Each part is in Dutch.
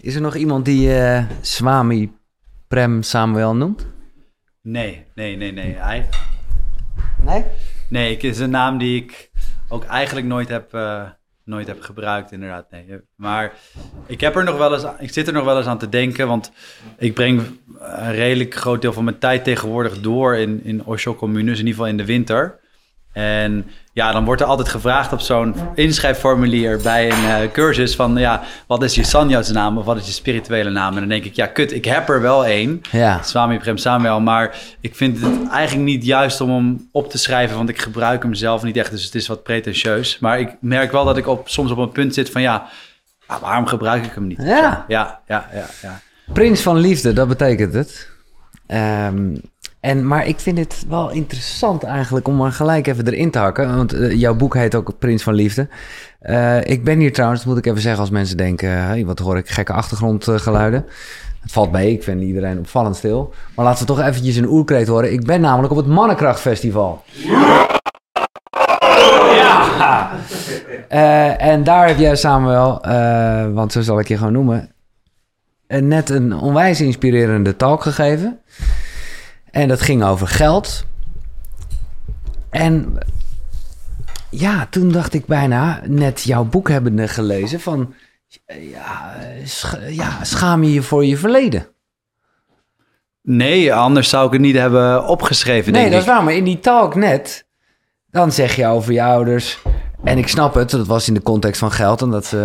Is er nog iemand die eh, Swami Prem Samuel noemt? Nee, nee, nee, nee. Hij, Nee? nee, het is een naam die ik ook eigenlijk nooit heb, eh, nooit heb gebruikt, inderdaad. Nee. Maar ik, heb er nog wel eens, aan- ik zit er nog wel eens aan te denken, want ik breng een redelijk groot deel van mijn tijd tegenwoordig door in, in Osho-communes, in ieder geval in de winter. En ja, dan wordt er altijd gevraagd op zo'n inschrijfformulier bij een eh, cursus van, ja, wat is je sannyasnaam of wat is je spirituele naam? En dan denk ik, ja, kut, ik heb er wel één. Ja. Swami Prem Samuel, maar ik vind het eigenlijk niet juist om hem op te schrijven, want ik gebruik hem zelf niet echt, dus het is wat pretentieus. Maar ik merk wel dat ik op, soms op een punt zit van, ja, waarom gebruik ik hem niet? Ja. Ja, ja, ja, ja. Prins van Liefde, dat betekent het. Ehm, en, maar ik vind het wel interessant eigenlijk om er gelijk even erin te hakken. Want eh, jouw boek heet ook Prins van Liefde. Eh, ik ben hier trouwens, moet ik even zeggen als mensen denken... Hey, wat hoor ik, gekke achtergrondgeluiden. Het valt mee, ik vind iedereen opvallend stil. Maar laten we toch eventjes een oerkreet horen. Ik ben namelijk op het Mannenkrachtfestival. Ja! Eh, en daar heb jij Samuel, want zo zal ik je gewoon noemen... net een onwijs inspirerende talk gegeven. En dat ging over geld. En ja, toen dacht ik bijna, net jouw boek hebbende gelezen, van ja, sch- ja, schaam je je voor je verleden? Nee, anders zou ik het niet hebben opgeschreven, Nee, denk dat is ik. waar, maar in die talk net, dan zeg je over je ouders. En ik snap het, dat was in de context van geld. En dat ze,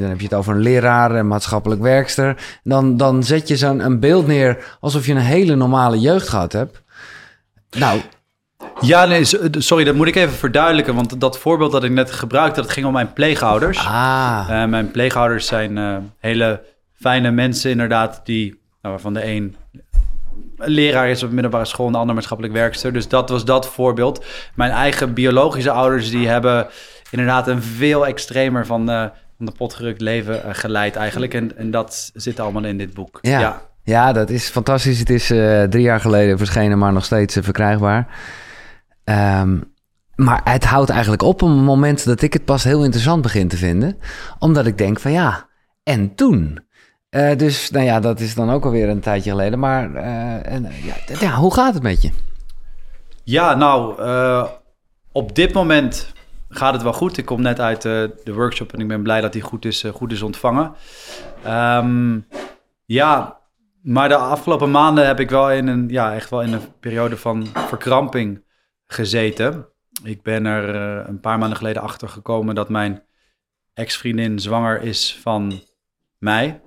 dan heb je het over een leraar, een maatschappelijk werkster. Dan, dan zet je zo'n een beeld neer alsof je een hele normale jeugd gehad hebt. Nou, Ja, nee, sorry, dat moet ik even verduidelijken, want dat voorbeeld dat ik net gebruikte, dat ging om mijn pleegouders. ah, Eh, mijn pleegouders zijn eh, hele fijne mensen inderdaad, die, nou, waarvan de een leraar is op de middelbare school en de ander maatschappelijk werkster. Dus dat was dat voorbeeld. Mijn eigen biologische ouders, die hebben inderdaad een veel extremer van, eh, van de pot gerukt leven eh, geleid eigenlijk. En, en dat zit allemaal in dit boek. Ja. ja. Ja, dat is fantastisch. Het is eh, drie jaar geleden verschenen, maar nog steeds verkrijgbaar. Ehm, maar het houdt eigenlijk op op een moment dat ik het pas heel interessant begin te vinden. Omdat ik denk van ja, en toen? Eh, dus nou ja, dat is dan ook alweer een tijdje geleden. Maar eh, en, eh, ja, ja, hoe gaat het met je? Ja, nou, op dit moment gaat het wel goed. Ik kom net uit de workshop en ik ben blij dat die goed is, goed is ontvangen. Ehm, ja, maar de afgelopen maanden heb ik wel in een, ja, echt wel in een periode van verkramping gezeten. Ik ben er een paar maanden geleden achter gekomen dat mijn ex-vriendin zwanger is van mij.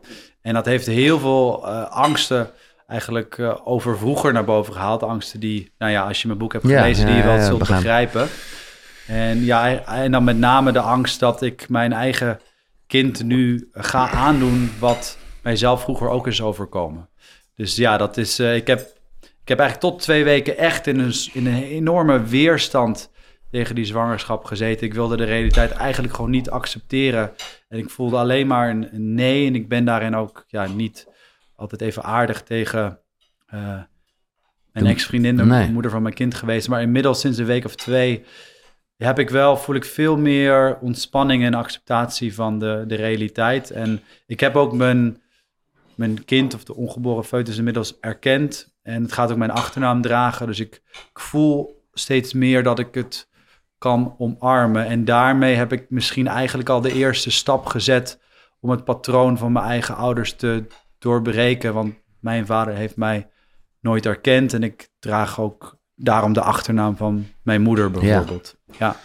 En dat heeft heel veel eh, angsten eigenlijk eh, over vroeger naar boven gehaald. Angsten die, nou ja, als je mijn boek hebt Ja, gelezen, die je wel zult begrijp. begrijpen. En ja, en dan met name de angst dat ik mijn eigen kind nu ga aandoen wat mijzelf vroeger ook is overkomen. Dus ja, dat is, eh, ik, heb, ik heb eigenlijk tot twee weken echt in een, in een enorme weerstand tegen die zwangerschap gezeten. Ik wilde de realiteit eigenlijk gewoon niet accepteren. En ik voelde alleen maar een, een nee. En ik ben daarin ook ja, niet altijd even aardig tegen eh, mijn ex-vriendin, de Nee. moeder van mijn kind geweest. Maar inmiddels sinds een week of twee heb ik wel, voel ik veel meer ontspanning en acceptatie van de, de realiteit. En ik heb ook mijn, mijn kind of de ongeboren foetus inmiddels erkend. En het gaat ook mijn achternaam dragen. Dus ik, ik voel steeds meer dat ik het kan omarmen. En daarmee heb ik misschien eigenlijk al de eerste stap gezet om het patroon van mijn eigen ouders te doorbreken. Want mijn vader heeft mij nooit erkend en ik draag ook daarom de achternaam van mijn moeder bijvoorbeeld. Ja.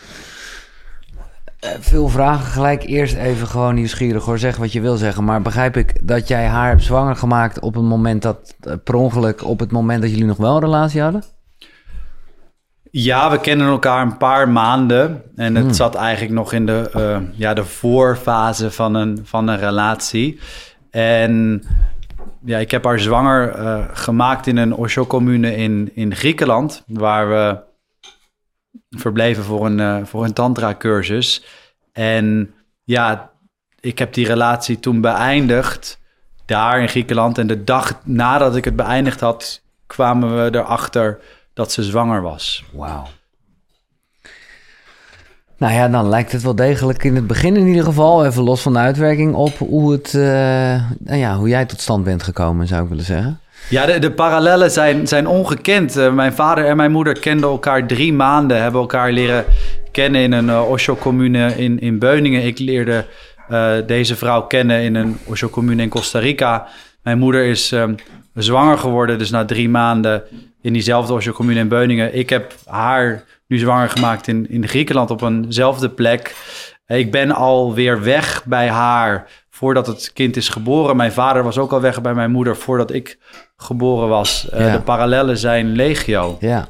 Eh, veel vragen gelijk. Eerst even gewoon nieuwsgierig hoor. Zeg wat je wil zeggen. Maar begrijp ik dat jij haar hebt zwanger gemaakt op het moment dat, eh, per ongeluk, op het moment dat jullie nog wel een relatie hadden? Ja, we kennen elkaar een paar maanden. En het zat eigenlijk nog in de, eh, ja, de voorfase van een, van een relatie. En ja, ik heb haar zwanger eh, gemaakt in een Osho-commune in, in Griekenland. Waar we verbleven voor een, eh, voor een tantra-cursus. En ja, ik heb die relatie toen beëindigd daar in Griekenland. En de dag nadat ik het beëindigd had, kwamen we erachter dat ze zwanger was. Wauw. Nou ja, dan lijkt het wel degelijk in het begin in ieder geval, even los van de uitwerking, op hoe, het, uh, nou ja, hoe jij tot stand bent gekomen, zou ik willen zeggen. Ja, de, de parallellen zijn, zijn ongekend. Uh, mijn vader en mijn moeder kenden elkaar drie maanden, hebben elkaar leren kennen in een uh, Osho-commune in, in Beuningen. Ik leerde deze vrouw kennen in een Osho-commune in Costa Rica. Mijn moeder is um, zwanger geworden, dus na drie maanden in diezelfde Osho-commune in Beuningen. Ik heb haar nu zwanger gemaakt in, in Griekenland op eenzelfde plek. Ik ben alweer weg bij haar voordat het kind is geboren. Mijn vader was ook al weg bij mijn moeder voordat ik geboren was. Uh, de parallellen zijn legio. Ja.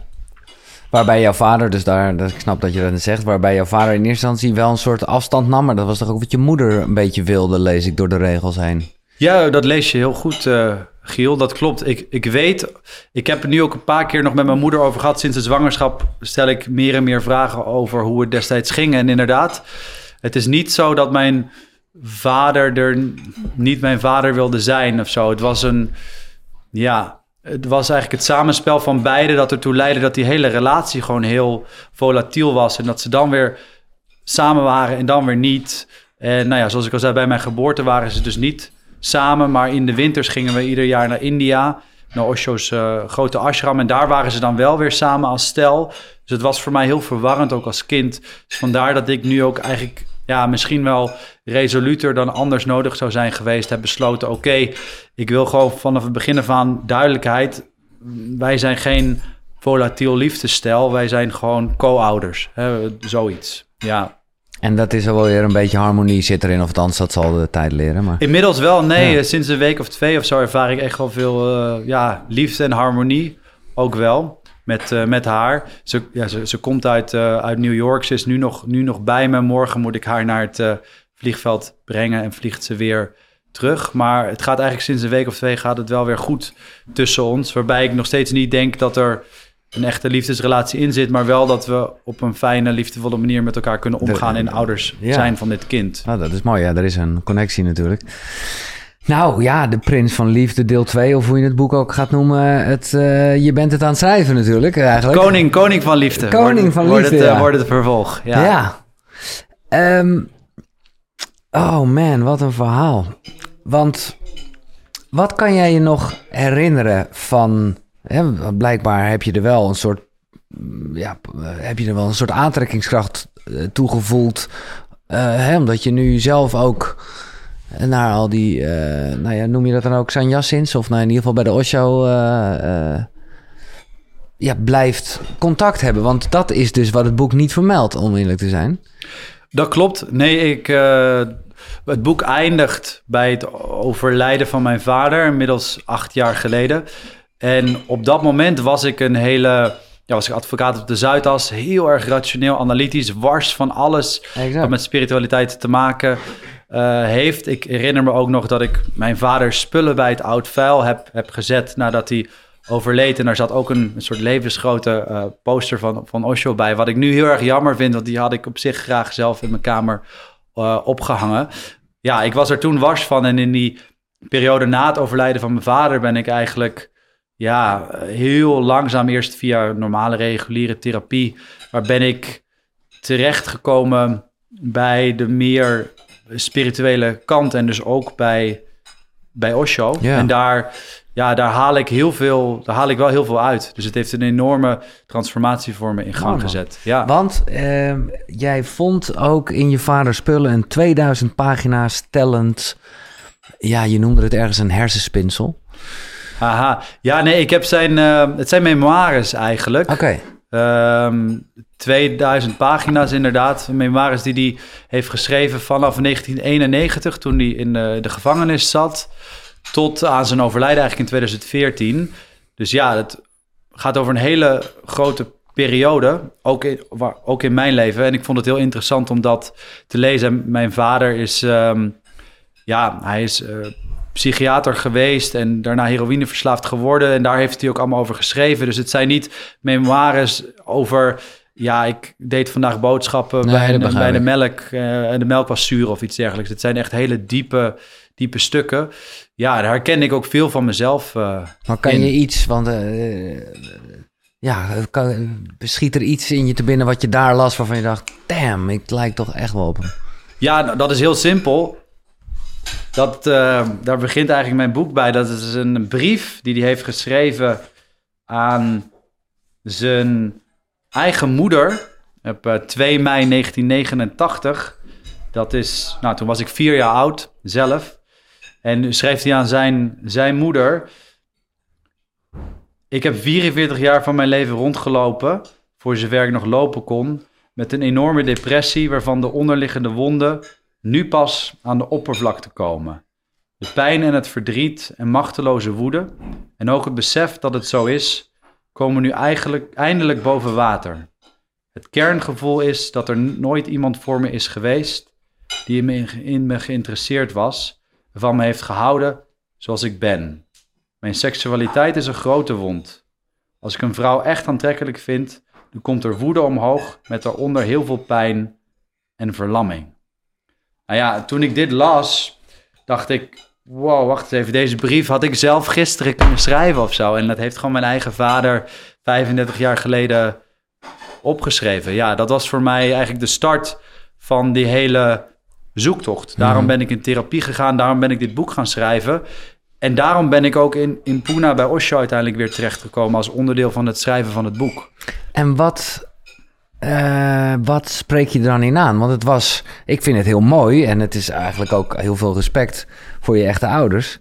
Waarbij jouw vader, dus daar, ik snap dat je dat zegt, waarbij jouw vader in eerste instantie wel een soort afstand nam. Maar dat was toch ook wat je moeder een beetje wilde, lees ik door de regels heen. Ja, dat lees je heel goed, uh, Giel. Dat klopt. Ik, ik weet, ik heb het nu ook een paar keer nog met mijn moeder over gehad. Sinds de zwangerschap stel ik meer en meer vragen over hoe het destijds ging. En inderdaad, het is niet zo dat mijn vader er niet mijn vader wilde zijn of zo. Het was een, ja, het was eigenlijk het samenspel van beide dat ertoe leidde dat die hele relatie gewoon heel volatiel was. En dat ze dan weer samen waren en dan weer niet. En nou ja, zoals ik al zei, bij mijn geboorte waren ze dus niet samen. Maar in de winters gingen we ieder jaar naar India, naar Osho's uh, grote ashram. En daar waren ze dan wel weer samen als stel. Dus het was voor mij heel verwarrend, ook als kind. Dus vandaar dat ik nu ook eigenlijk ja, misschien wel resoluter dan anders nodig zou zijn geweest, heb besloten: oké, ik wil gewoon vanaf het begin af aan duidelijkheid. Wij zijn geen volatiel liefdestel, wij zijn gewoon co-ouders. Zoiets. Ja. En dat is wel weer een beetje harmonie zit erin, of althans, dat zal de tijd leren. Maar... Inmiddels wel, nee. Sinds een week of twee of zo ervaar ik echt wel veel uh, ja, liefde en harmonie. Ook wel met, uh, met haar. Ze, ja, ze, ze komt uit, uh, uit New York. Ze is nu nog, nu nog bij me. Morgen moet ik haar naar het vliegveld brengen en vliegt ze weer terug. Maar het gaat eigenlijk sinds een week of twee gaat het wel weer goed tussen ons. Waarbij ik nog steeds niet denk dat er een echte liefdesrelatie in zit, maar wel dat we op een fijne, liefdevolle manier met elkaar kunnen omgaan en ouders ja. zijn van dit kind. Nou, dat is mooi, ja, er is een connectie natuurlijk. Nou ja, de Prins van Liefde, deel 2, of hoe je het boek ook gaat noemen. Het, uh, je bent het aan het schrijven natuurlijk, eigenlijk. Koning, koning van Liefde. Koning wordt, van wordt Liefde, het, Wordt het vervolg, ja. ja. Um, oh man, wat een verhaal. Want wat kan jij je nog herinneren van... Blijkbaar heb je er wel een soort... Ja, heb je er wel een soort aantrekkingskracht uh, toegevoeld. Hè, omdat je nu zelf ook naar al die, uh, nou ja, noem je dat dan ook sanjassins? Of nou in ieder geval bij de Osho uh, uh, ja, blijft contact hebben. Want dat is dus wat het boek niet vermeldt, om eerlijk te zijn. Dat klopt. Nee, ik, het boek eindigt bij het overlijden van mijn vader, inmiddels acht jaar geleden. En op dat moment was ik een hele... Ja, was ik advocaat op de Zuidas. Heel erg rationeel, analytisch, wars van alles exact. wat met spiritualiteit te maken uh, heeft. Ik herinner me ook nog dat ik mijn vader spullen bij het oud vuil heb, heb gezet nadat hij overleed. En daar zat ook een, een soort levensgrote uh, poster van, van Osho bij. Wat ik nu heel erg jammer vind, want die had ik op zich graag zelf in mijn kamer uh, opgehangen. Ja, ik was er toen wars van. En in die periode na het overlijden van mijn vader ben ik eigenlijk ja, heel langzaam eerst via normale reguliere therapie. Waar ben ik terechtgekomen bij de meer spirituele kant en dus ook bij, bij Osho. Ja. En daar, ja, daar haal ik heel veel, daar haal ik wel heel veel uit. Dus het heeft een enorme transformatie voor me in gang oh, gezet. Ja. Want uh, jij vond ook in je vader spullen een 2000 pagina's tellend, ja, je noemde het ergens een hersenspinsel. Aha, ja, nee, ik heb zijn, uh, het zijn memoires eigenlijk. Oké. Okay. Um, 2000 pagina's inderdaad. Memoires die hij heeft geschreven vanaf 1991, toen hij in de, de, gevangenis zat, tot aan zijn overlijden eigenlijk in 2014. Dus ja, het gaat over een hele grote periode, ook in, ook in mijn leven. En ik vond het heel interessant om dat te lezen. Mijn vader is, um, ja, hij is uh, psychiater geweest en daarna heroïneverslaafd geworden. En daar heeft hij ook allemaal over geschreven. Dus het zijn niet memoires over ja, ik deed vandaag boodschappen nee, bij, de, bij de melk uh, en de melk was zuur of iets dergelijks. Het zijn echt hele diepe, diepe stukken. Ja, daar herken ik ook veel van mezelf uh, Maar kan in. je iets, want uh, ja, kan, schiet er iets in je te binnen wat je daar las waarvan je dacht, damn, ik lijk toch echt wel op. Ja, nou, dat is heel simpel. Dat, uh, daar begint eigenlijk mijn boek bij. Dat is een brief die hij heeft geschreven aan zijn eigen moeder op uh, 2 mei 1989. Dat is, nou, toen was ik vier jaar oud zelf. En schreef hij aan zijn, zijn moeder. Ik heb 44 jaar van mijn leven rondgelopen, voor zover ik nog lopen kon, met een enorme depressie waarvan de onderliggende wonden nu pas aan de oppervlakte komen. De pijn en het verdriet en machteloze woede en ook het besef dat het zo is, komen nu eigenlijk eindelijk boven water. Het kerngevoel is dat er nooit iemand voor me is geweest die in me, geïnteresseerd was, van me heeft gehouden zoals ik ben. Mijn seksualiteit is een grote wond. Als ik een vrouw echt aantrekkelijk vind, dan komt er woede omhoog met daaronder heel veel pijn en verlamming. Nou ja, toen ik dit las, dacht ik, wow, wacht eens even, deze brief had ik zelf gisteren kunnen schrijven of zo. En dat heeft gewoon mijn eigen vader 35 jaar geleden opgeschreven. Ja, dat was voor mij eigenlijk de start van die hele zoektocht. Daarom Mhm. ben ik in therapie gegaan, daarom ben ik dit boek gaan schrijven. En daarom ben ik ook in, in Pune bij Osho uiteindelijk weer terechtgekomen als onderdeel van het schrijven van het boek. En wat, eh, wat spreek je er dan in aan? Want het was, ik vind het heel mooi en het is eigenlijk ook heel veel respect voor je echte ouders.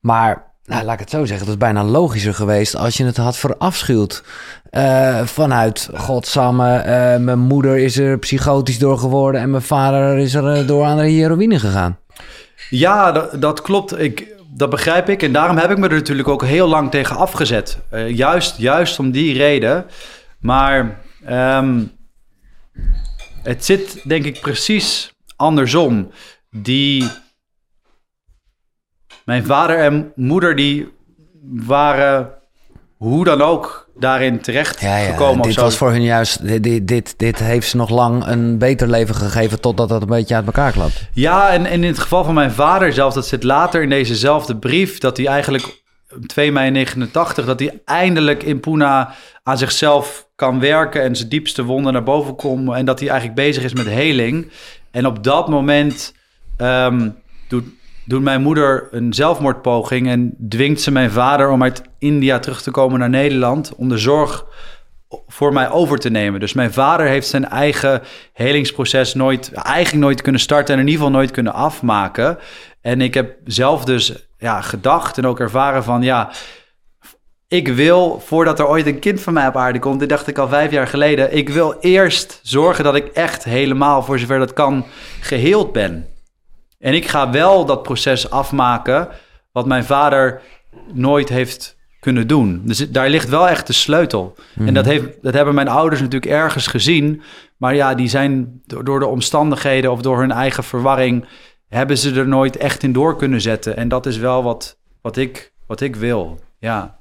Maar, nou, laat ik het zo zeggen, het was bijna logischer geweest als je het had verafschuwd. Eh, vanuit, godsamme, eh, mijn moeder is er psychotisch door geworden en mijn vader is er door aan de heroïne gegaan. Ja, dat, dat klopt. Ik, dat begrijp ik. En daarom heb ik me er natuurlijk ook heel lang tegen afgezet. Juist, juist om die reden. Maar ehm, het zit denk ik precies andersom. Die... Mijn vader en moeder die waren hoe dan ook daarin terecht Ja, ja, gekomen. dit was voor hun juist, dit, dit, dit, dit heeft ze nog lang een beter leven gegeven totdat dat een beetje uit elkaar klapt. Ja, en, en in het geval van mijn vader zelf, dat zit later in dezezelfde brief, dat hij eigenlijk op 2 mei 89, dat hij eindelijk in Pune aan zichzelf kan werken en zijn diepste wonden naar boven komen en dat hij eigenlijk bezig is met heling. En op dat moment ehm, doet, doet mijn moeder een zelfmoordpoging en dwingt ze mijn vader om uit India terug te komen naar Nederland om de zorg voor mij over te nemen. Dus mijn vader heeft zijn eigen helingsproces nooit, eigenlijk nooit kunnen starten en in ieder geval nooit kunnen afmaken. En ik heb zelf dus ja, gedacht en ook ervaren van ja, ik wil voordat er ooit een kind van mij op aarde komt, dit dacht ik al vijf jaar geleden, ik wil eerst zorgen dat ik echt helemaal, voor zover dat kan, geheeld ben. En ik ga wel dat proces afmaken wat mijn vader nooit heeft kunnen doen. Dus daar ligt wel echt de sleutel. En dat, heeft, dat hebben mijn ouders natuurlijk ergens gezien. Maar ja, die zijn door, door de omstandigheden of door hun eigen verwarring... hebben ze er nooit echt in door kunnen zetten. En dat is wel wat, wat, ik, wat ik wil, ja.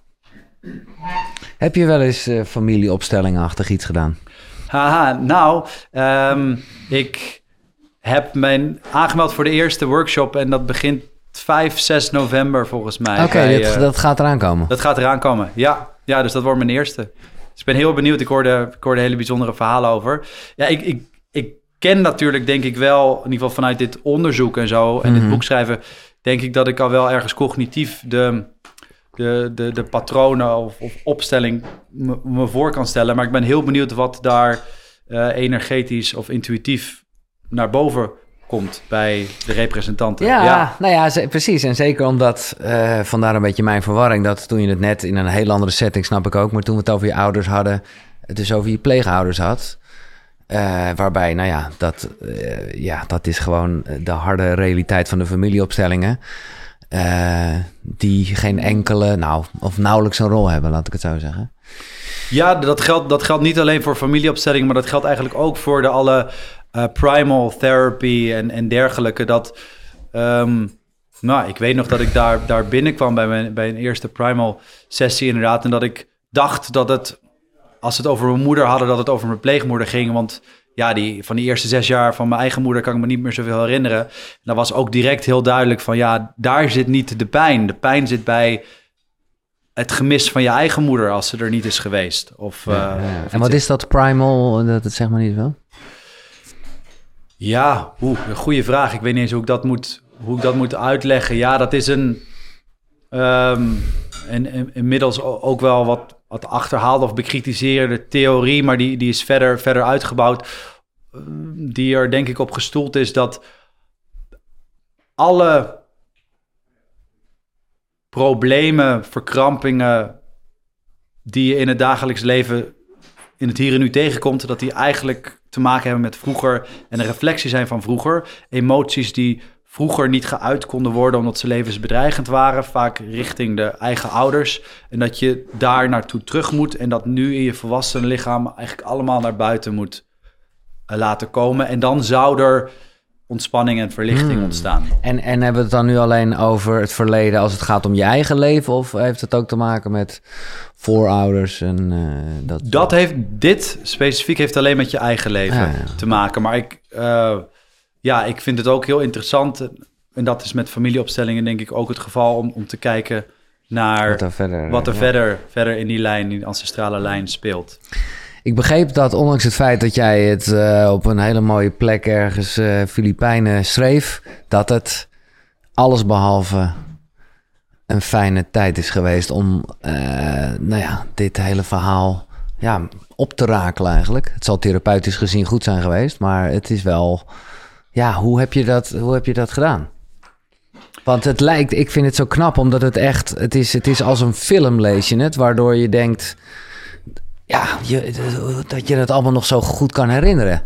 Heb je wel eens eh familieopstellingachtig iets gedaan? Haha, nou, ehm, ik heb mijn aangemeld voor de eerste workshop... en dat begint 5, 6 november volgens mij. Oké, dit- eh, dat gaat eraan komen. Dat gaat eraan komen, ja. Ja, dus dat wordt mijn eerste. Dus ik ben heel benieuwd. Ik hoorde, ik hoorde hele bijzondere verhalen over. Ja, ik, ik, ik ken natuurlijk, denk ik wel... in ieder geval vanuit dit onderzoek en zo... en Mhm. dit boek schrijven... denk ik dat ik al wel ergens cognitief... de, de, de, de patronen of, of opstelling me, voor kan stellen. Maar ik ben heel benieuwd wat daar eh, energetisch of intuïtief naar boven komt... bij de representanten. Ja, nou ja, precies. En zeker omdat, eh, vandaar een beetje mijn verwarring... dat toen je het net in een heel andere setting, snap ik ook... maar toen we het over je ouders hadden, het dus over je pleegouders had... eh, waarbij, nou ja dat, ja, dat is gewoon de harde realiteit van de familieopstellingen... eh, die geen enkele, nou, of nauwelijks een rol hebben, laat ik het zo zeggen. Ja, dat geldt, dat geldt niet alleen voor familieopstellingen, maar dat geldt eigenlijk ook voor de alle eh, primal therapy en, en dergelijke. Dat, ehm, nou, ik weet nog dat ik daar, daar binnenkwam bij, mijn, bij een eerste primal sessie inderdaad. En dat ik dacht dat het, als het over mijn moeder hadden, dat het over mijn pleegmoeder ging. Want ja, die, van die eerste zes jaar van mijn eigen moeder kan ik me niet meer zoveel herinneren. En dat was ook direct heel duidelijk van, ja, daar zit niet de pijn. De pijn zit bij het gemis van je eigen moeder als ze er niet is geweest. Of, Ja, eh, ja. of En wat is dat primal? Dat het zeg maar niet wel. Ja, oeh, een goede vraag. Ik weet niet eens hoe ik dat moet, hoe ik dat moet uitleggen. Ja, dat is een. ehm, en, en inmiddels ook wel wat, wat achterhaalde of bekritiseerde theorie, maar die, die is verder, verder uitgebouwd. eh, Die er denk ik op gestoeld is dat alle problemen, verkrampingen die je in het dagelijks leven in het hier en nu tegenkomt, dat die eigenlijk te maken hebben met vroeger en een reflectie zijn van vroeger. Emoties die vroeger niet geuit konden worden omdat ze levensbedreigend waren, vaak richting de eigen ouders. En dat je daar naartoe terug moet en dat nu in je volwassen lichaam eigenlijk allemaal naar buiten moet eh, laten komen. En dan zou er ontspanning en verlichting Hmm. ontstaan. En, en hebben we het dan nu alleen over het verleden als het gaat om je eigen leven? Of heeft het ook te maken met voorouders en eh, dat? Dat heeft, dit specifiek heeft alleen met je eigen leven ja. te maken. Maar ik, eh, ja, ik vind het ook heel interessant. En dat is met familieopstellingen denk ik ook het geval om, om te kijken naar Wat er verder, wat er ja. verder, verder in die lijn, in die ancestrale lijn speelt. Ik begreep dat ondanks het feit dat jij het eh, op een hele mooie plek ergens eh Filipijnen schreef, dat het alles behalve een fijne tijd is geweest om eh, nou ja, dit hele verhaal ja, op te rakelen eigenlijk. Het zal therapeutisch gezien goed zijn geweest, maar het is wel... Ja, hoe heb je dat, hoe heb je dat gedaan? Want het lijkt, ik vind het zo knap, omdat het echt, het is, het is als een film lees je het, waardoor je denkt, ja, je, dat je het allemaal nog zo goed kan herinneren.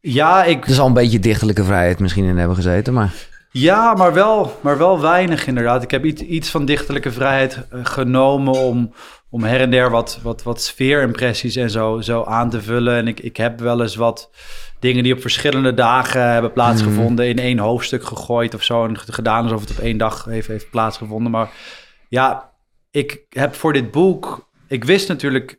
Ja, ik, Er zal een beetje dichterlijke vrijheid misschien in hebben gezeten, maar Ja, maar wel, maar wel weinig inderdaad. Ik heb iets, iets van dichterlijke vrijheid eh, genomen om, om her en der wat, wat, wat sfeerimpressies en zo, zo aan te vullen. En ik, ik heb wel eens wat dingen die op verschillende dagen hebben plaatsgevonden in één hoofdstuk gegooid of zo. En gedaan alsof het op één dag heeft, heeft plaatsgevonden. Maar ja, ik heb voor dit boek, ik wist natuurlijk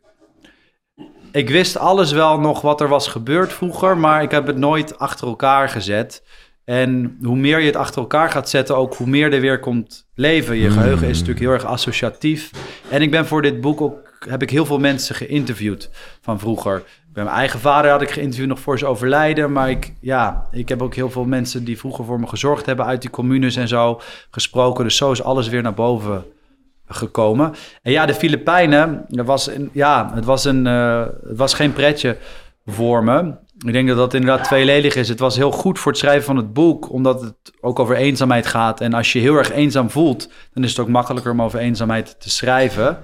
ik wist alles wel nog wat er was gebeurd vroeger, maar ik heb het nooit achter elkaar gezet. En hoe meer je het achter elkaar gaat zetten, ook hoe meer er weer komt leven. Je geheugen is natuurlijk heel erg associatief. En ik ben voor dit boek ook, heb ik heel veel mensen geïnterviewd van vroeger. Bij mijn eigen vader had ik geïnterviewd nog voor zijn overlijden. Maar ik, ja, ik heb ook heel veel mensen die vroeger voor me gezorgd hebben uit die communes en zo gesproken. Dus zo is alles weer naar boven gekomen. En ja, de Filipijnen, dat was een, ja, het was, een, eh, het was geen pretje voor me. Ik denk dat dat inderdaad tweeledig is. Het was heel goed voor het schrijven van het boek, omdat het ook over eenzaamheid gaat. En als je heel erg eenzaam voelt, dan is het ook makkelijker om over eenzaamheid te schrijven.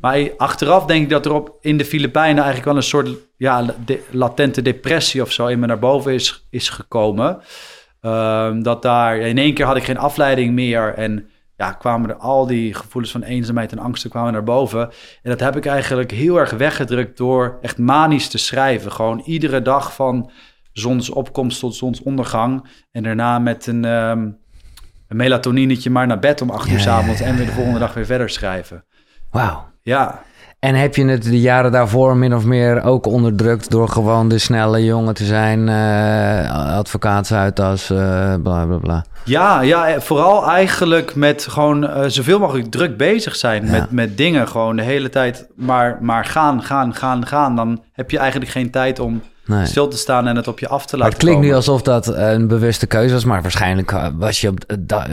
Maar achteraf denk ik dat er op in de Filipijnen eigenlijk wel een soort ja, latente depressie of zo in me naar boven is, is gekomen. Ehm, dat daar in één keer had ik geen afleiding meer en ja, kwamen er al die gevoelens van eenzaamheid en angsten kwamen naar boven. En dat heb ik eigenlijk heel erg weggedrukt door echt manisch te schrijven. Gewoon iedere dag van zonsopkomst tot zonsondergang. En daarna met een, ehm een melatoninetje maar naar bed om acht uur Ja, s avonds ja, en weer de volgende dag weer verder schrijven. wauw. Ja, En heb je het de jaren daarvoor min of meer ook onderdrukt door gewoon de snelle jongen te zijn, eh advocaatshuitas, eh bla bla bla. Ja, ja, eh, vooral eigenlijk met gewoon zoveel mogelijk druk bezig zijn Ja. met, met dingen. Gewoon de hele tijd maar, maar gaan, gaan, gaan, gaan. Dan heb je eigenlijk geen tijd om Nee. stil te staan en het op je af te Maar laten het klinkt nu alsof dat een bewuste keuze was, maar waarschijnlijk eh, was je op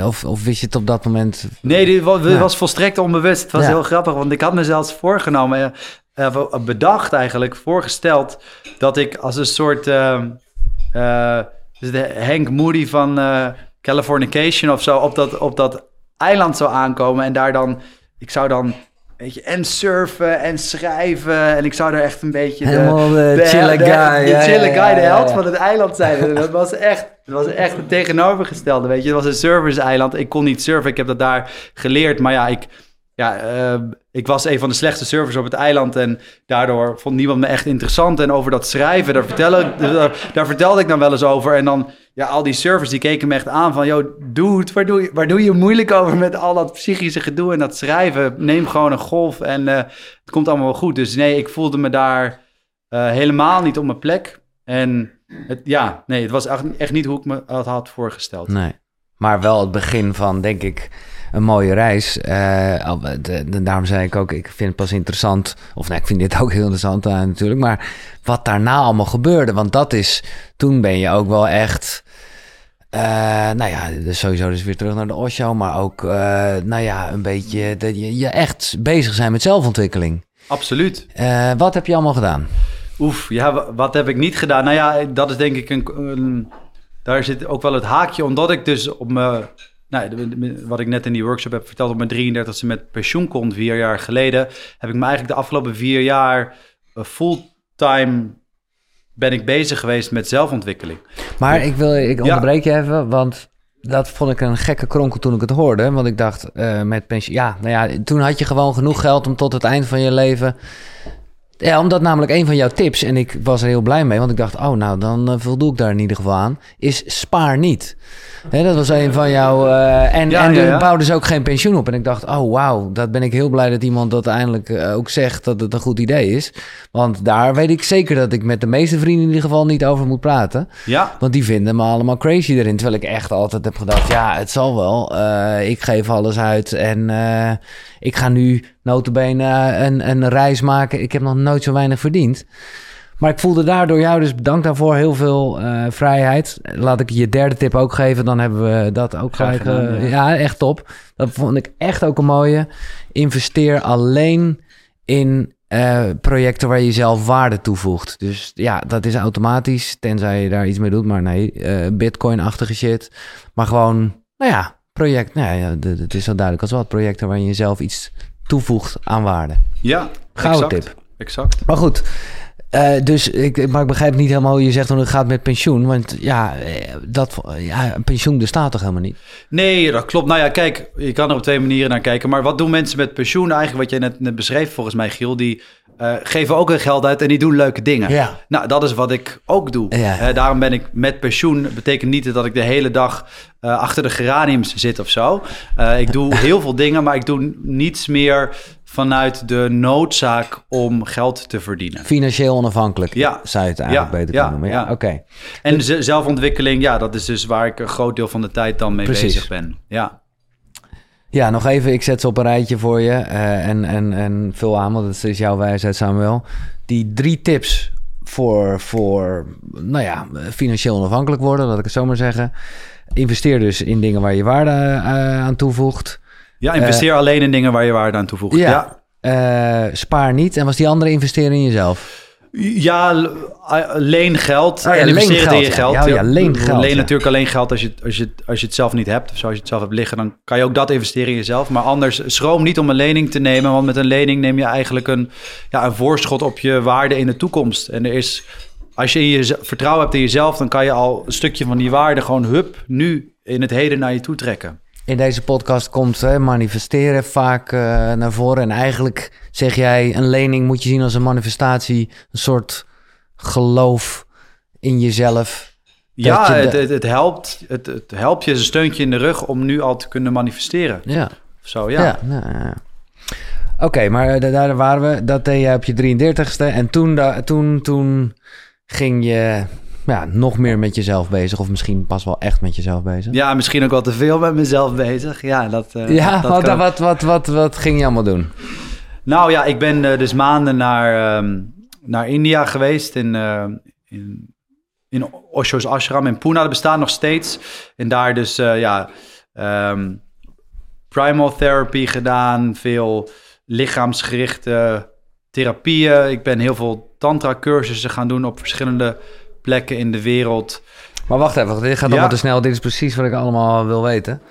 of, of wist je het op dat moment. Nee, dit was, dit Ja. was volstrekt onbewust. Het was Ja. heel grappig, want ik had me zelfs voorgenomen, eh, eh, bedacht eigenlijk, voorgesteld... dat ik als een soort de Hank Moody van Californication of zo... Op dat, op dat eiland zou aankomen en daar dan... Ik zou dan... Weet je, en surfen en schrijven. En ik zou daar echt een beetje... Helemaal de de- chille de- guy, De ja, chille ja, guy, de held ja. van het eiland zijn. Dat was echt, dat was echt het tegenovergestelde, weet je. Het was een surferseiland. Ik kon niet surfen, ik heb dat daar geleerd. Maar ja, ik, ja, eh, ik was een van de slechtste surfers op het eiland. En daardoor vond niemand me echt interessant. En over dat schrijven, daar, vertel ik, daar, daar vertelde ik dan wel eens over. En dan, ja, al die surfers, die keken me echt aan van... Yo, dude, waar doe, je, waar doe je moeilijk over met al dat psychische gedoe en dat schrijven? Neem gewoon een golf en eh, het komt allemaal wel goed. Dus nee, ik voelde me daar eh, helemaal niet op mijn plek. En het, ja, nee, het was echt, echt niet hoe ik me dat had voorgesteld. Nee. Maar wel het begin van, denk ik, een mooie reis. Al- de- de- daarom zei ik ook, ik vind het pas interessant. Of nee, ik vind dit ook heel interessant eh, natuurlijk. Maar wat daarna allemaal gebeurde. Want dat is, toen ben je ook wel echt... eh, nou ja, dus sowieso dus weer terug naar de Osho. Maar ook, nou ja, een beetje... Dat je, je echt bezig zijn met zelfontwikkeling. Absoluut. Wat heb je allemaal gedaan? Oef, ja, wa- wat heb ik niet gedaan? Nou ja, dat is denk ik een, een- daar zit ook wel het haakje, omdat ik dus op mijn, nou, de- de- wat ik net in die workshop heb verteld, op mijn 33e met pensioen kon, vier jaar geleden, heb ik me eigenlijk de afgelopen vier jaar eh, fulltime ben ik bezig geweest met zelfontwikkeling. Maar ik wil, ik onderbreek je even, want dat vond ik een gekke kronkel toen ik het hoorde. Want ik dacht, eh, met pensioen, ja, nou ja, toen had je gewoon genoeg geld om tot het eind van je leven. Ja, omdat namelijk een van jouw tips, en ik was er heel blij mee, want ik dacht, oh, nou, dan eh, voldoe ik daar in ieder geval aan, is spaar niet. Dat was een van jouw. eh, en Ja, en ja, er ja. bouw dus ook geen pensioen op. En ik dacht, oh wauw, dat ben ik heel blij dat iemand dat eindelijk eh, ook zegt dat het een goed idee is. Want daar weet ik zeker dat ik met de meeste vrienden in ieder geval niet over moet praten. Ja, Want die vinden me allemaal crazy erin. Terwijl ik echt altijd heb gedacht, ja, het zal wel. Eh, ik geef alles uit en ik ga nu notabene een, een reis maken. Ik heb nog nooit zo weinig verdiend. Maar ik voelde daardoor jou, dus bedankt daarvoor, heel veel eh, vrijheid. Laat ik je derde tip ook geven, dan hebben we dat ook Graag gelijk. gedaan, eh, ja. ja, echt top. Dat vond ik echt ook een mooie. Investeer alleen in eh, projecten waar je zelf waarde toevoegt. Dus ja, dat is automatisch, tenzij je daar iets mee doet. Maar nee, eh, bitcoin-achtige shit. Maar gewoon, nou ja, project. Nou ja, het is zo duidelijk als wat. Projecten waar je zelf iets toevoegt aan waarde. ja, Gouden exact. tip. Exact. Maar goed, eh, dus ik, maar ik begrijp niet helemaal hoe je zegt hoe het gaat met pensioen. Want ja, eh, dat, ja, pensioen bestaat toch helemaal niet? Nee, dat klopt. Nou ja, kijk, je kan er op twee manieren naar kijken. Maar wat doen mensen met pensioen eigenlijk? Wat jij net, net beschreef, volgens mij, Giel, die eh, geven ook hun geld uit en die doen leuke dingen. Ja. Nou, dat is wat ik ook doe. Ja. Eh, daarom ben ik met pensioen. betekent niet dat ik de hele dag eh, achter de geraniums zit of zo. Ik doe heel veel dingen, maar ik doe niets meer vanuit de noodzaak om geld te verdienen. Financieel onafhankelijk, Ja. zou je het eigenlijk Ja, beter kunnen noemen. Ja, oké. En ze- zelfontwikkeling, ja, dat is dus waar ik een groot deel van de tijd dan mee Precies. bezig ben. Ja. Ja, nog even, ik zet ze op een rijtje voor je. eh, en, en, en vul aan, want het is jouw wijsheid, Samuel. Die drie tips voor, voor nou ja, financieel onafhankelijk worden, laat ik het zo maar zeggen. Investeer dus in dingen waar je waarde eh, aan toevoegt. Ja, investeer alleen in dingen waar je waarde aan toevoegt. Ja. Ja, Eh, spaar niet. En was die andere investeren in jezelf? Ja. l- eh, leen geld. Ja, en investeer leen het in je ja. geld. Ja, ja, leen geld, Leen ja. natuurlijk alleen geld als je, het- als, je, als je het zelf niet hebt. Of als je het zelf hebt liggen, dan kan je ook dat investeren in jezelf. Maar anders, schroom niet om een lening te nemen. Want met een lening neem je eigenlijk een, ja, een voorschot op je waarde in de toekomst. En er is, als je in je vertrouwen hebt in jezelf, dan kan je al een stukje van die waarde gewoon hup, nu in het heden naar je toe trekken. In deze podcast komt hè, manifesteren vaak eh, naar voren. En eigenlijk zeg jij, een lening moet je zien als een manifestatie. Een soort geloof in jezelf. Ja, je de- het, het, helpt. Het, het helpt je, een steuntje in de rug om nu al te kunnen manifesteren. Ja. Of zo, ja. Ja, ja. Oké, maar eh, daar waren we. Dat deed je op je 33ste. En toen, da- toen, toen ging je ja, nog meer met jezelf bezig. Of misschien pas wel echt met jezelf bezig. Ja, misschien ook wel te veel met mezelf bezig. Ja, dat, eh, Ja, dat wat, wat, wat, wat, wat ging je allemaal doen? Nou ja, ik ben eh, dus maanden naar, ehm, naar India geweest. In, eh, in, in Osho's ashram in Pune. Dat bestaat nog steeds. En daar dus, ja, ehm, primal therapy gedaan. Veel lichaamsgerichte therapieën. Ik ben heel veel tantra cursussen gaan doen op verschillende plekken in de wereld. Maar wacht even, dit gaat Ja. allemaal te snel. Dit is precies wat ik allemaal wil weten.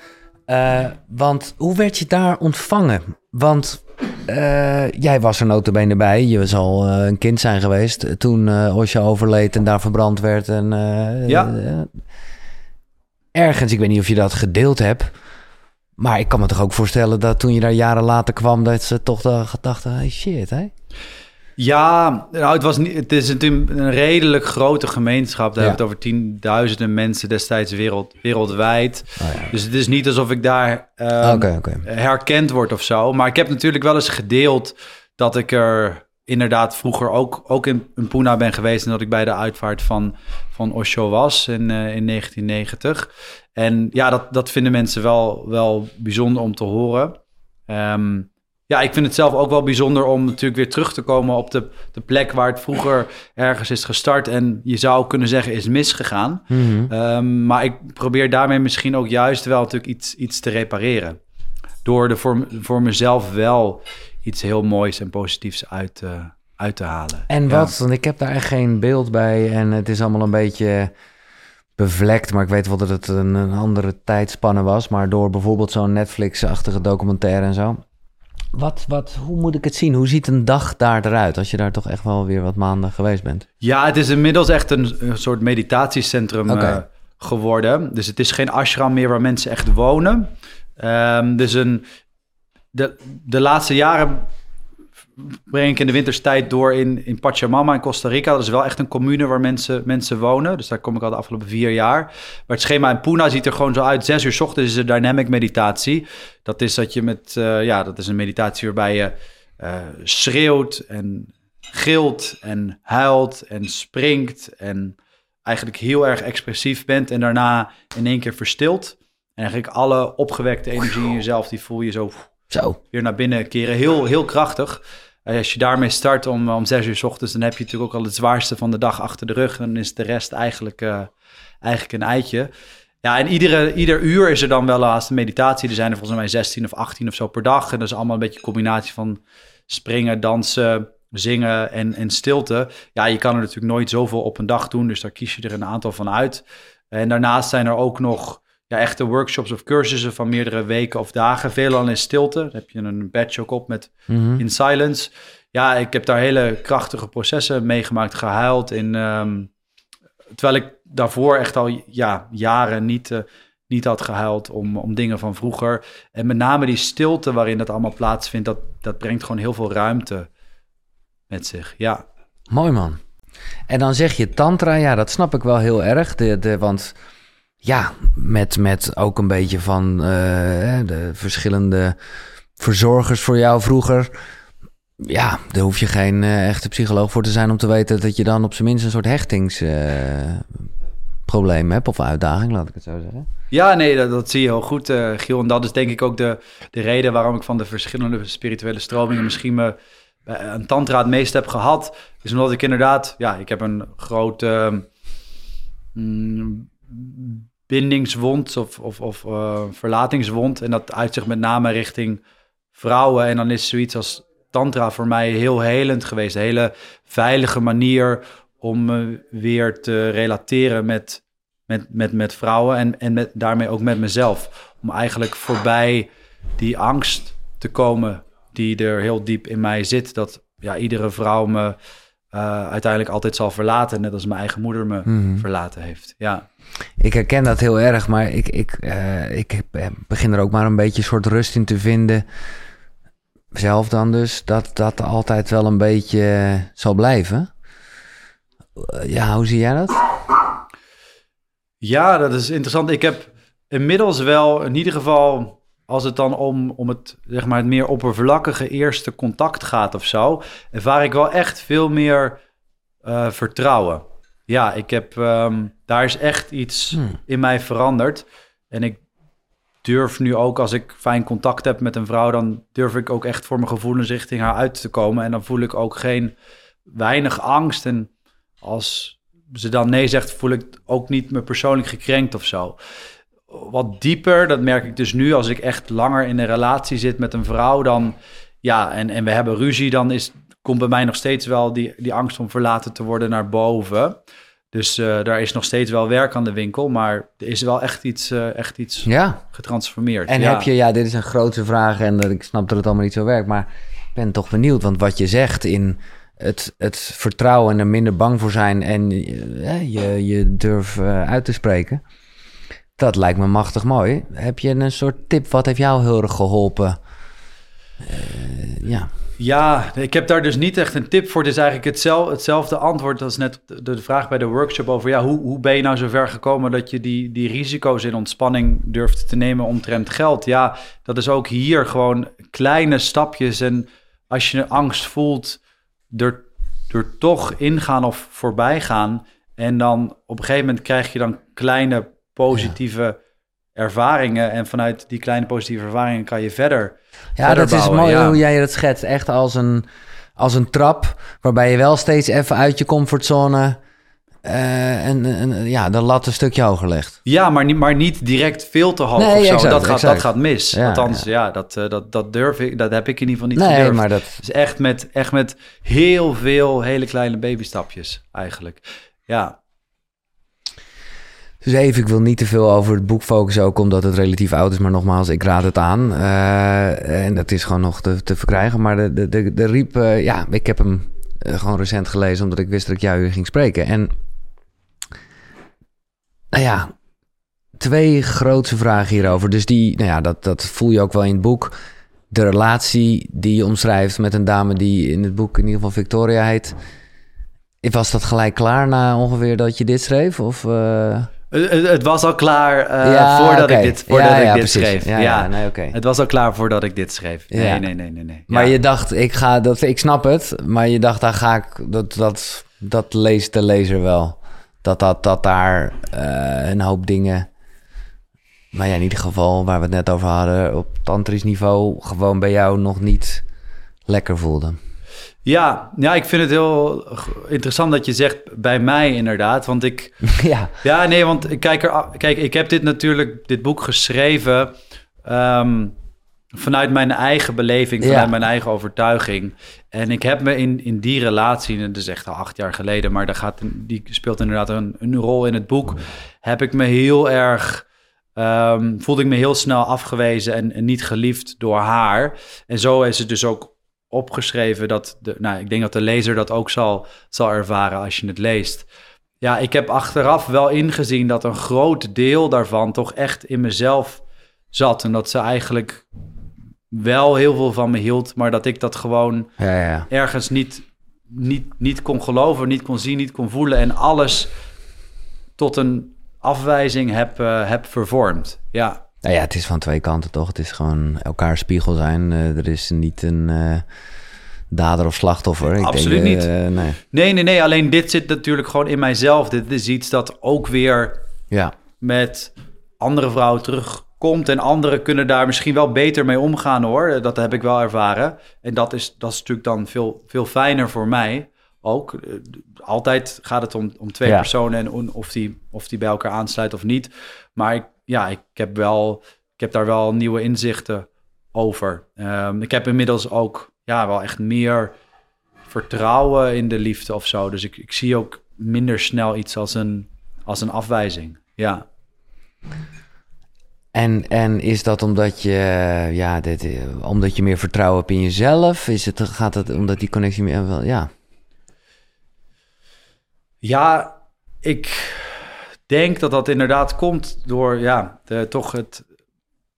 Eh, want hoe werd je daar ontvangen? Want eh, jij was er notabene bij. Je zal eh, een kind zijn geweest toen Osho overleed en daar verbrand werd. En, Ja. ergens, ik weet niet of je dat gedeeld hebt. Maar ik kan me toch ook voorstellen dat toen je daar jaren later kwam... dat ze toch dacht- dachten, hey shit, hè? Ja, nou, het, was niet, het is natuurlijk een redelijk grote gemeenschap. Daar Ja. hebben we het over tienduizenden mensen destijds wereld, wereldwijd. Oh ja. Dus het is niet alsof ik daar ehm, herkend word of zo. Maar ik heb natuurlijk wel eens gedeeld dat ik er inderdaad vroeger ook, ook in, in Pune ben geweest... en dat ik bij de uitvaart van, van Osho was in, eh, in 1990. En ja, dat, dat vinden mensen wel, wel bijzonder om te horen. Ehm, ja, ik vind het zelf ook wel bijzonder om natuurlijk weer terug te komen op de, de plek waar het vroeger ergens is gestart. En je zou kunnen zeggen is misgegaan. Mhm. Ehm, maar ik probeer daarmee misschien ook juist wel natuurlijk iets, iets te repareren. Door er voor, voor mezelf wel iets heel moois en positiefs uit, te uit te halen. En Ja. wat? Want ik heb daar echt geen beeld bij en het is allemaal een beetje bevlekt. Maar ik weet wel dat het een, een andere tijdspanne was. Maar door bijvoorbeeld zo'n Netflix-achtige documentaire en zo. Wat, wat, hoe moet ik het zien? Hoe ziet een dag daar eruit als je daar toch echt wel weer wat maanden geweest bent? Ja, het is inmiddels echt een, een soort meditatiecentrum eh, geworden. Dus het is geen ashram meer waar mensen echt wonen. Ehm, dus een, de, de laatste jaren breng ik in de winterstijd door in, in Pachamama in Costa Rica. Dat is wel echt een commune waar mensen, mensen wonen. Dus daar kom ik al de afgelopen vier jaar. Maar het schema in Puna ziet er gewoon zo uit. Zes uur 's ochtends is een dynamic meditatie. Dat is dat je met, eh, ja, dat is een meditatie waarbij je eh, schreeuwt en gilt en huilt en springt en eigenlijk heel erg expressief bent en daarna in één keer verstilt. En eigenlijk alle opgewekte energie in jezelf, die voel je zo Weer naar binnen keren. Heel, heel krachtig. Eh, als je daarmee start om, om zes uur 's ochtends, dan heb je natuurlijk ook al het zwaarste van de dag achter de rug. Dan is de rest eigenlijk, eh, eigenlijk een eitje. Ja, en iedere, ieder uur is er dan wel haast een meditatie. Er zijn er volgens mij 16 of 18 of zo per dag. En dat is allemaal een beetje een combinatie van springen, dansen, zingen en, en stilte. Ja, je kan er natuurlijk nooit zoveel op een dag doen, dus daar kies je er een aantal van uit. En daarnaast zijn er ook nog ja, echte workshops of cursussen van meerdere weken of dagen. Veelal in stilte. Dan heb je een badge ook op met Mhm. in silence. Ja, ik heb daar hele krachtige processen meegemaakt, gehuild. In, ehm, terwijl ik daarvoor echt al ja, jaren niet, eh, niet had gehuild om, om dingen van vroeger. En met name die stilte waarin dat allemaal plaatsvindt, dat, dat brengt gewoon heel veel ruimte met zich. Ja, Mooi man. En dan zeg je tantra, ja, dat snap ik wel heel erg. De, de, want ja, met, met ook een beetje van eh, de verschillende verzorgers voor jou vroeger. Ja, daar hoef je geen eh, echte psycholoog voor te zijn om te weten dat je dan op zijn minst een soort hechtingsprobleem hebt of uitdaging, laat ik het zo zeggen. Ja, nee, dat, zie je heel goed, eh, Giel. En dat is denk ik ook de, de reden waarom ik van de verschillende spirituele stromingen misschien me een tantra het meest heb gehad. Is omdat ik inderdaad, ja, ik heb een grote mm, bindingswond of, of, of eh, verlatingswond. En dat uit zich met name richting vrouwen. En dan is zoiets als tantra voor mij heel helend geweest. Een hele veilige manier om me weer te relateren met met, met, met vrouwen en, en met, daarmee ook met mezelf. Om eigenlijk voorbij die angst te komen die er heel diep in mij zit. Dat ja, iedere vrouw me eh, uiteindelijk altijd zal verlaten. Net als mijn eigen moeder me Mhm. verlaten heeft. Ja. Ik herken dat heel erg, maar ik, ik, eh, ik eh, begin er ook maar een beetje een soort rust in te vinden. Zelf dan dus, dat dat altijd wel een beetje zal blijven. Ja, hoe zie jij dat? ja, dat is interessant. Ik heb inmiddels wel in ieder geval... Als het dan om, om het, zeg maar, het meer oppervlakkige eerste contact gaat of zo, ervaar ik wel echt veel meer eh, vertrouwen. Ja, ik heb, ehm, daar is echt iets Hmm. in mij veranderd. En ik durf nu ook, als ik fijn contact heb met een vrouw, dan durf ik ook echt voor mijn gevoelens richting haar uit te komen. En dan voel ik ook geen weinig angst. En als ze dan nee zegt, voel ik ook niet me persoonlijk gekrenkt of zo. Wat dieper, dat merk ik dus nu als ik echt langer in een relatie zit met een vrouw, dan ja, en, en we hebben ruzie, dan is, komt bij mij nog steeds wel die, die angst om verlaten te worden naar boven. Dus eh, daar is nog steeds wel werk aan de winkel, maar er is wel echt iets, eh, echt iets Ja. getransformeerd. En ja. heb je, ja, dit is een grote vraag en ik snap dat het allemaal niet zo werkt, maar ik ben toch benieuwd, want wat je zegt in het, het vertrouwen en er minder bang voor zijn en eh, je, je durf uit te spreken, dat lijkt me machtig mooi. Heb je een soort tip, wat heeft jou heel erg geholpen? Eh, ja. Ja, ik heb daar dus niet echt een tip voor. Het is eigenlijk hetzelfde, hetzelfde antwoord als net de, vraag bij de workshop over... ja, hoe, hoe ben je nou zover gekomen dat je die, die risico's in ontspanning durft te nemen omtrent geld? Ja, dat is ook hier gewoon kleine stapjes. En als je angst voelt, er, er toch ingaan of voorbij gaan... en dan op een gegeven moment krijg je dan kleine positieve ervaringen en vanuit die kleine positieve ervaringen kan je verder. Ja, verder dat is mooi ja. hoe jij dat schetst. Echt als een, als een trap waarbij je wel steeds even uit je comfortzone eh, en, en ja, de lat een stukje hoger legt. Ja, maar niet, maar niet direct veel te hoog Nee, of zo. exact, dat, gaat, exact. dat gaat mis. Ja, Althans, ja, dat, eh, dat, dat durf ik, dat heb ik in ieder geval niet nee, gedurfd. maar dat... Dus echt met, echt met heel veel hele kleine babystapjes eigenlijk. Ja, Dus even, ik wil niet te veel over het boek focussen, ook omdat het relatief oud is. Maar nogmaals, ik raad het aan. Eh, en dat is gewoon nog te, verkrijgen. Maar de, de, de, Riep, eh, ja, ik heb hem eh, gewoon recent gelezen, omdat ik wist dat ik jou hier ging spreken. En nou ja, twee grootste vragen hierover. Dus die, nou ja, dat, dat voel je ook wel in het boek. De relatie die je omschrijft met een dame die in het boek in ieder geval Victoria heet. Was dat gelijk klaar na ongeveer dat je dit schreef? Of? Het, het- het was al klaar eh, Ja, voordat ik dit, voordat Ja, ik ja, dit precies. schreef. Ja, nee, oké. Het was al klaar voordat ik dit schreef. Nee, nee, nee, nee. nee. Maar je dacht, ik ga dat, ik snap het, maar je dacht, daar ga ik, dat, dat, dat leest de lezer wel. Dat, dat, dat daar eh, een hoop dingen, maar ja, in ieder geval, waar we het net over hadden, op tantrisch niveau, gewoon bij jou nog niet lekker voelde. Ja, ja, ik vind het heel interessant dat je zegt bij mij inderdaad. Want ik, ja, Ja, nee, want ik kijk, er, kijk, ik heb dit natuurlijk, dit boek geschreven ehm, vanuit mijn eigen beleving, vanuit Ja. mijn eigen overtuiging. En ik heb me in, in die relatie, en dat is echt al acht jaar geleden, maar daar gaat, die speelt inderdaad een, een rol in het boek, heb ik me heel erg, ehm, voelde ik me heel snel afgewezen en, en niet geliefd door haar. En zo is het dus ook opgeschreven dat, de, nou, ik denk dat de lezer dat ook zal, zal ervaren als je het leest. Ja, ik heb achteraf wel ingezien dat een groot deel daarvan toch echt in mezelf zat. En dat ze eigenlijk wel heel veel van me hield, maar dat ik dat gewoon ja, ja. ergens niet, niet, niet kon geloven, niet kon zien, niet kon voelen. En alles tot een afwijzing heb, eh, heb vervormd. Ja, Nou ja, het is van twee kanten toch? Het is gewoon elkaar spiegel zijn. Eh, er is niet een eh, dader of slachtoffer. Ik Absoluut denk, niet. eh, nee. nee, nee, nee. Alleen dit zit natuurlijk gewoon in mijzelf. Dit is iets dat ook weer Ja, met andere vrouwen terugkomt. En anderen kunnen daar misschien wel beter mee omgaan hoor. Dat heb ik wel ervaren. En dat is, dat is natuurlijk dan veel, veel fijner voor mij ook. Eh, Altijd gaat het om, om twee Ja. personen en on- of die, of die bij elkaar aansluiten of niet. Maar ik, ja, ik heb, wel, ik heb daar wel nieuwe inzichten over. Ehm, ik heb inmiddels ook ja, wel echt meer vertrouwen in de liefde of zo. Dus ik, ik zie ook minder snel iets als een, als een afwijzing. Ja. En, en is dat omdat je, ja, dit, eh, omdat je meer vertrouwen hebt in jezelf? Is het, gaat het omdat die connectie meer, wel, ja. Ja, ik denk dat dat inderdaad komt door ja, de, toch het,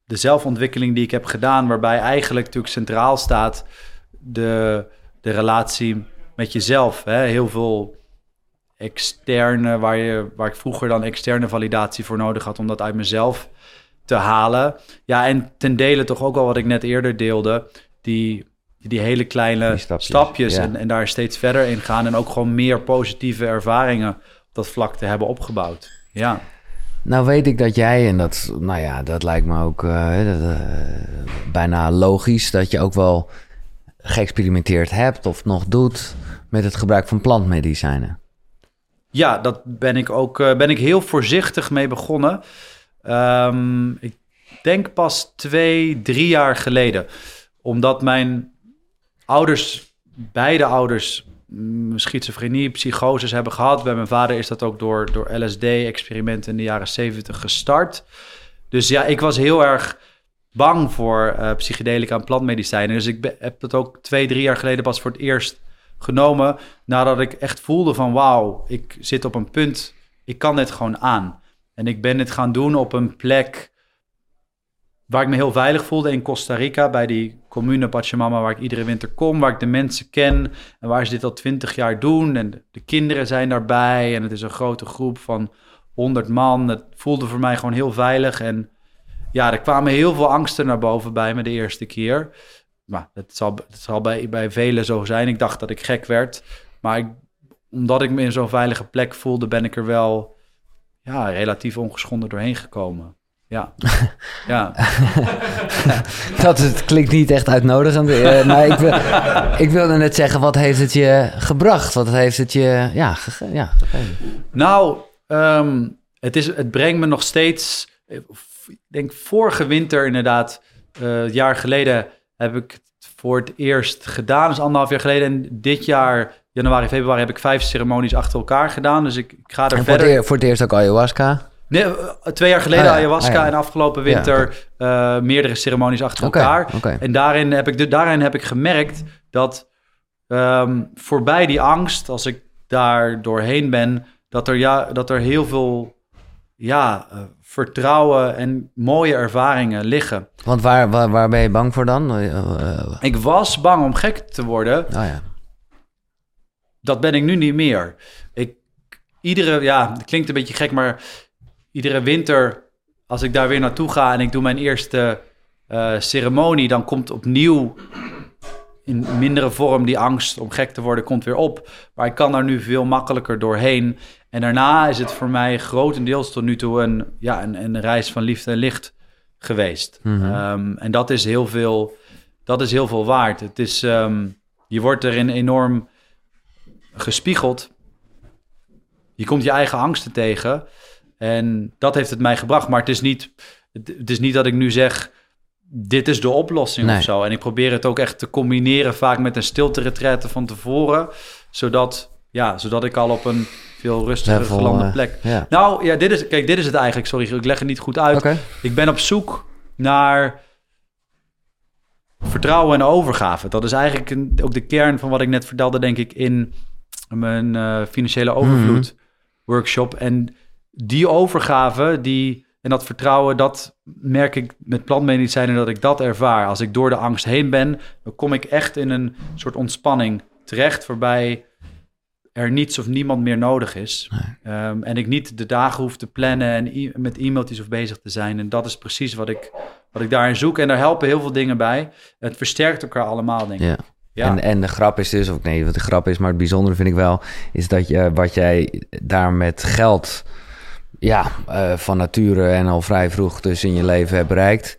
de zelfontwikkeling die ik heb gedaan, waarbij eigenlijk natuurlijk centraal staat de, de relatie met jezelf. Hè? Heel veel externe, waar, je, waar ik vroeger dan externe validatie voor nodig had om dat uit mezelf te halen. Ja, en ten dele toch ook al wat ik net eerder deelde, die, die hele kleine Die stapjes, stapjes, ja. en, en daar steeds verder in gaan en ook gewoon meer positieve ervaringen dat vlak te hebben opgebouwd. Ja. Nou weet ik dat jij, en dat, nou ja, dat lijkt me ook eh, dat, eh, bijna logisch, dat je ook wel geëxperimenteerd hebt of nog doet met het gebruik van plantmedicijnen. Ja, dat ben ik ook eh, ben ik heel voorzichtig mee begonnen. Ehm, ik denk pas twee, drie jaar geleden. Omdat mijn ouders, beide ouders, schizofrenie, psychoses hebben gehad. Bij mijn vader is dat ook door, door LSD-experimenten in de jaren zeventig gestart. Dus ja, ik was heel erg bang voor eh psychedelica en plantmedicijnen. Dus ik heb dat ook twee, drie jaar geleden pas voor het eerst genomen. Nadat ik echt voelde van wauw, ik zit op een punt, ik kan dit gewoon aan. En ik ben dit gaan doen op een plek waar ik me heel veilig voelde in Costa Rica, bij die commune Pachamama, waar ik iedere winter kom, waar ik de mensen ken en waar ze dit al twintig jaar doen. En de, de kinderen zijn daarbij en het is een grote groep van 100 man. Het voelde voor mij gewoon heel veilig en ja, er kwamen heel veel angsten naar boven bij me de eerste keer. Maar het zal, het zal bij, bij velen zo zijn. Ik dacht dat ik gek werd. Maar ik, omdat ik me in zo'n veilige plek voelde, ben ik er wel ja, relatief ongeschonden doorheen gekomen. Ja, ja. dat het klinkt niet echt uitnodigend. Uh, maar ik, wil, ik wilde net zeggen, wat heeft het je gebracht? Wat heeft het je ja, gege ja, gegeven? Nou, ehm, het, is, het brengt me nog steeds... Ik denk vorige winter inderdaad, uh, jaar geleden... heb ik het voor het eerst gedaan. Dus anderhalf jaar geleden. En dit jaar, januari, februari, heb ik vijf ceremonies achter elkaar gedaan. Dus ik, ik ga er en verder... Voor het, voor het eerst ook ayahuasca? Nee, eh, twee jaar geleden ah, ayahuasca ah, en afgelopen winter ja, uh, meerdere ceremonies achter okay, elkaar. Okay. En daarin heb, ik, daarin heb ik gemerkt dat um, voorbij die angst, als ik daar doorheen ben, dat er, ja, dat er heel veel ja, uh, vertrouwen en mooie ervaringen liggen. Want waar, waar, waar ben je bang voor dan? Ik was bang om gek te worden. Oh, ja. Dat ben ik nu niet meer. Ik, iedere, ja, het klinkt een beetje gek, maar iedere winter, als ik daar weer naartoe ga en ik doe mijn eerste uh, ceremonie, dan komt opnieuw in mindere vorm die angst om gek te worden komt weer op. Maar ik kan daar nu veel makkelijker doorheen. En daarna is het voor mij grotendeels tot nu toe een, ja, een, een reis van liefde en licht geweest. Mhm. Um, en dat is heel veel, dat is heel veel waard. Het is, um, je wordt erin enorm gespiegeld. Je komt je eigen angsten tegen. En dat heeft het mij gebracht. Maar het is niet, het is niet dat ik nu zeg, dit is de oplossing Nee. of zo. En ik probeer het ook echt te combineren, vaak met een stilte van tevoren. Zodat, ja, zodat ik al op een veel rustiger Level, gelande eh, plek. Nou ja, dit is, kijk, dit is het eigenlijk. Sorry, ik leg het niet goed uit. Ik ben op zoek naar vertrouwen en overgave. Dat is eigenlijk een, ook de kern van wat ik net vertelde, denk ik, in mijn eh, financiële overvloed workshop. En die overgave, die en dat vertrouwen, dat merk ik met plantmedicijnen dat ik dat ervaar. Als ik door de angst heen ben, dan kom ik echt in een soort ontspanning terecht, waarbij er niets of niemand meer nodig is. Um, en ik niet de dagen hoef te plannen en e met e-mailtjes of bezig te zijn. En dat is precies wat ik, wat ik daarin zoek. En daar helpen heel veel dingen bij. Het versterkt elkaar allemaal, denk ik. Ja. Ja. En, en de grap is dus, of nee, wat de grap is, maar het bijzondere vind ik wel, is dat je wat jij daar met geld, ja, uh, van nature en al vrij vroeg dus in je leven hebt bereikt,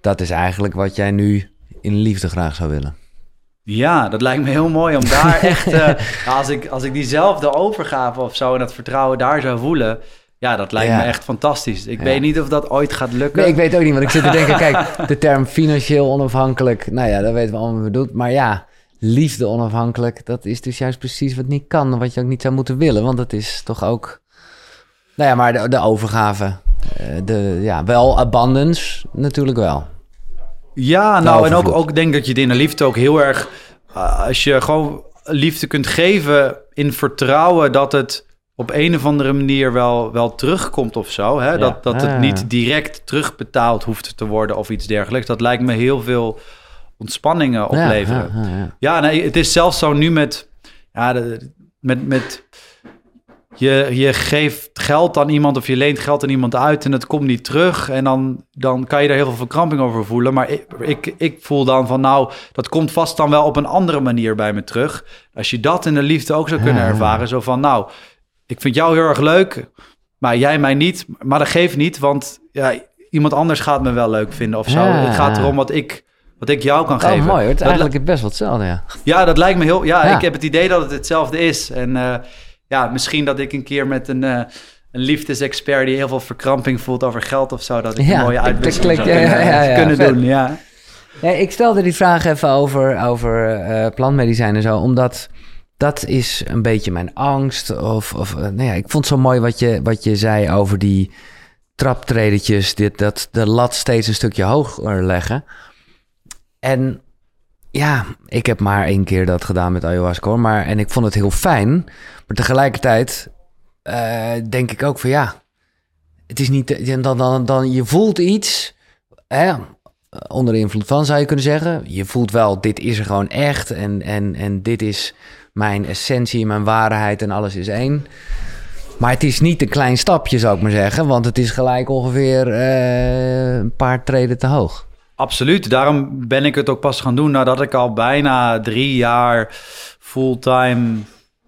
dat is eigenlijk wat jij nu in liefde graag zou willen. Ja, dat lijkt me heel mooi om daar echt, uh, als, ik, als ik diezelfde overgave of zo en dat vertrouwen daar zou voelen, ja, dat lijkt Ja. me echt fantastisch. Ik Ja. weet niet of dat ooit gaat lukken. Nee, ik weet ook niet, want ik zit te denken, kijk, de term financieel onafhankelijk, nou ja, dat weten we allemaal wat bedoelt, maar ja, liefde onafhankelijk, dat is dus juist precies wat niet kan, wat je ook niet zou moeten willen, want dat is toch ook, nou ja, maar de, de overgave, eh, de, ja, wel abundance, natuurlijk wel. Ja, nou, en ook, ook denk dat je het in de liefde ook heel erg... uh, als je gewoon liefde kunt geven in vertrouwen dat het op een of andere manier wel, wel terugkomt of zo. Hè? Dat, dat het Ah. niet direct terugbetaald hoeft te worden of iets dergelijks. Dat lijkt me heel veel ontspanningen opleveren. Ja, ja, ja, ja. Ja, nee, het is zelfs zo nu met... Ja, de- met, met je, je geeft geld aan iemand of je leent geld aan iemand uit en het komt niet terug. En dan, dan kan je er heel veel verkramping over voelen. Maar ik, ik, ik voel dan van nou, dat komt vast dan wel op een andere manier bij me terug. Als je dat in de liefde ook zou kunnen Ja. ervaren. Zo van nou, ik vind jou heel erg leuk, maar jij mij niet. Maar dat geeft niet, want ja, iemand anders gaat me wel leuk vinden of zo. Ja. Het gaat erom wat ik, wat ik jou kan Oh, geven. mooi, hoor. het is eigenlijk best wel hetzelfde, ja. ja, dat lijkt me heel. Ja, Ja. ik heb het idee dat het hetzelfde is. En eh, ja, misschien dat ik een keer met een, eh, een liefdesexpert die heel veel verkramping voelt over geld of zo, dat ik Ja, een mooie uitwisseling zou kunnen, ja, ja, kunnen doen. Ja. Ja, ik stelde die vraag even over, over eh, plantmedicijnen en zo, omdat dat is een beetje mijn angst. Of, of eh, nou ja, ik vond het zo mooi wat je, wat je zei over die traptredetjes, dit, dat de lat steeds een stukje hoger leggen. En ja, ik heb maar één keer dat gedaan met ayahuasca, hoor, maar en ik vond het heel fijn. Maar tegelijkertijd eh, denk ik ook van ja, het is niet, dan, dan, dan je voelt iets, hè, onder invloed van zou je kunnen zeggen. Je voelt wel, dit is er gewoon echt en, en, en dit is mijn essentie, mijn waarheid en alles is één. Maar het is niet een klein stapje, zou ik maar zeggen, want het is gelijk ongeveer eh, een paar treden te hoog. Absoluut. Daarom ben ik het ook pas gaan doen nadat ik al bijna drie jaar fulltime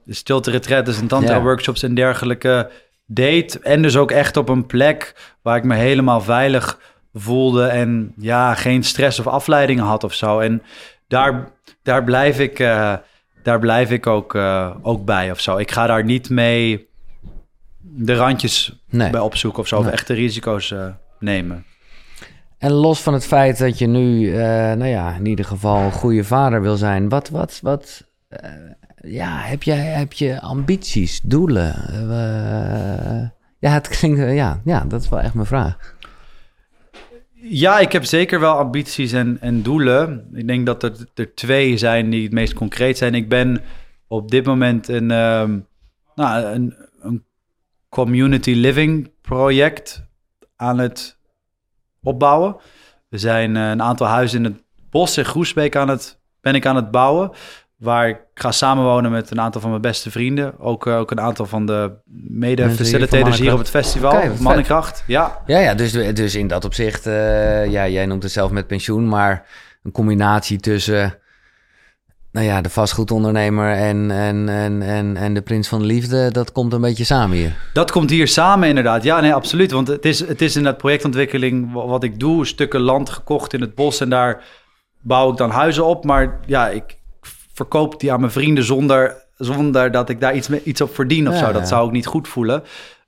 stilte retretes en tantra workshops en dergelijke deed. En dus ook echt op een plek waar ik me helemaal veilig voelde en ja, geen stress of afleidingen had of zo. En daar, daar blijf ik, uh, daar blijf ik ook, uh, ook bij of zo. Ik ga daar niet mee de randjes Nee. bij opzoeken of zo, of echte risico's uh, nemen. En los van het feit dat je nu, uh, nou ja, in ieder geval een goede vader wil zijn, wat, wat, wat, uh, ja, heb, jij, heb je ambities, doelen? Uh, ja, het klinkt, ja, ja, dat is wel echt mijn vraag. Ja, ik heb zeker wel ambities en, en doelen. Ik denk dat er, er twee zijn die het meest concreet zijn. Ik ben op dit moment een, um, nou, een, een community living project aan het opbouwen. We zijn uh, een aantal huizen in het bos in Groesbeek aan het, ben ik aan het bouwen. Waar ik ga samenwonen met een aantal van mijn beste vrienden. Ook, uh, ook een aantal van de mede-facilitators hier op het festival. Okay, Mannenkracht, ja. Ja, ja dus, dus in dat opzicht, uh, ja, jij noemt het zelf met pensioen, maar een combinatie tussen nou ja, de vastgoedondernemer en, en, en, en, en de prins van de liefde, dat komt een beetje samen hier. Dat komt hier samen inderdaad. Ja, nee, absoluut. Want het is, het is in dat projectontwikkeling wat ik doe, stukken land gekocht in het bos en daar bouw ik dan huizen op. Maar ja, ik verkoop die aan mijn vrienden zonder, zonder dat ik daar iets, iets op verdien of ja, zo. Dat zou ik niet goed voelen.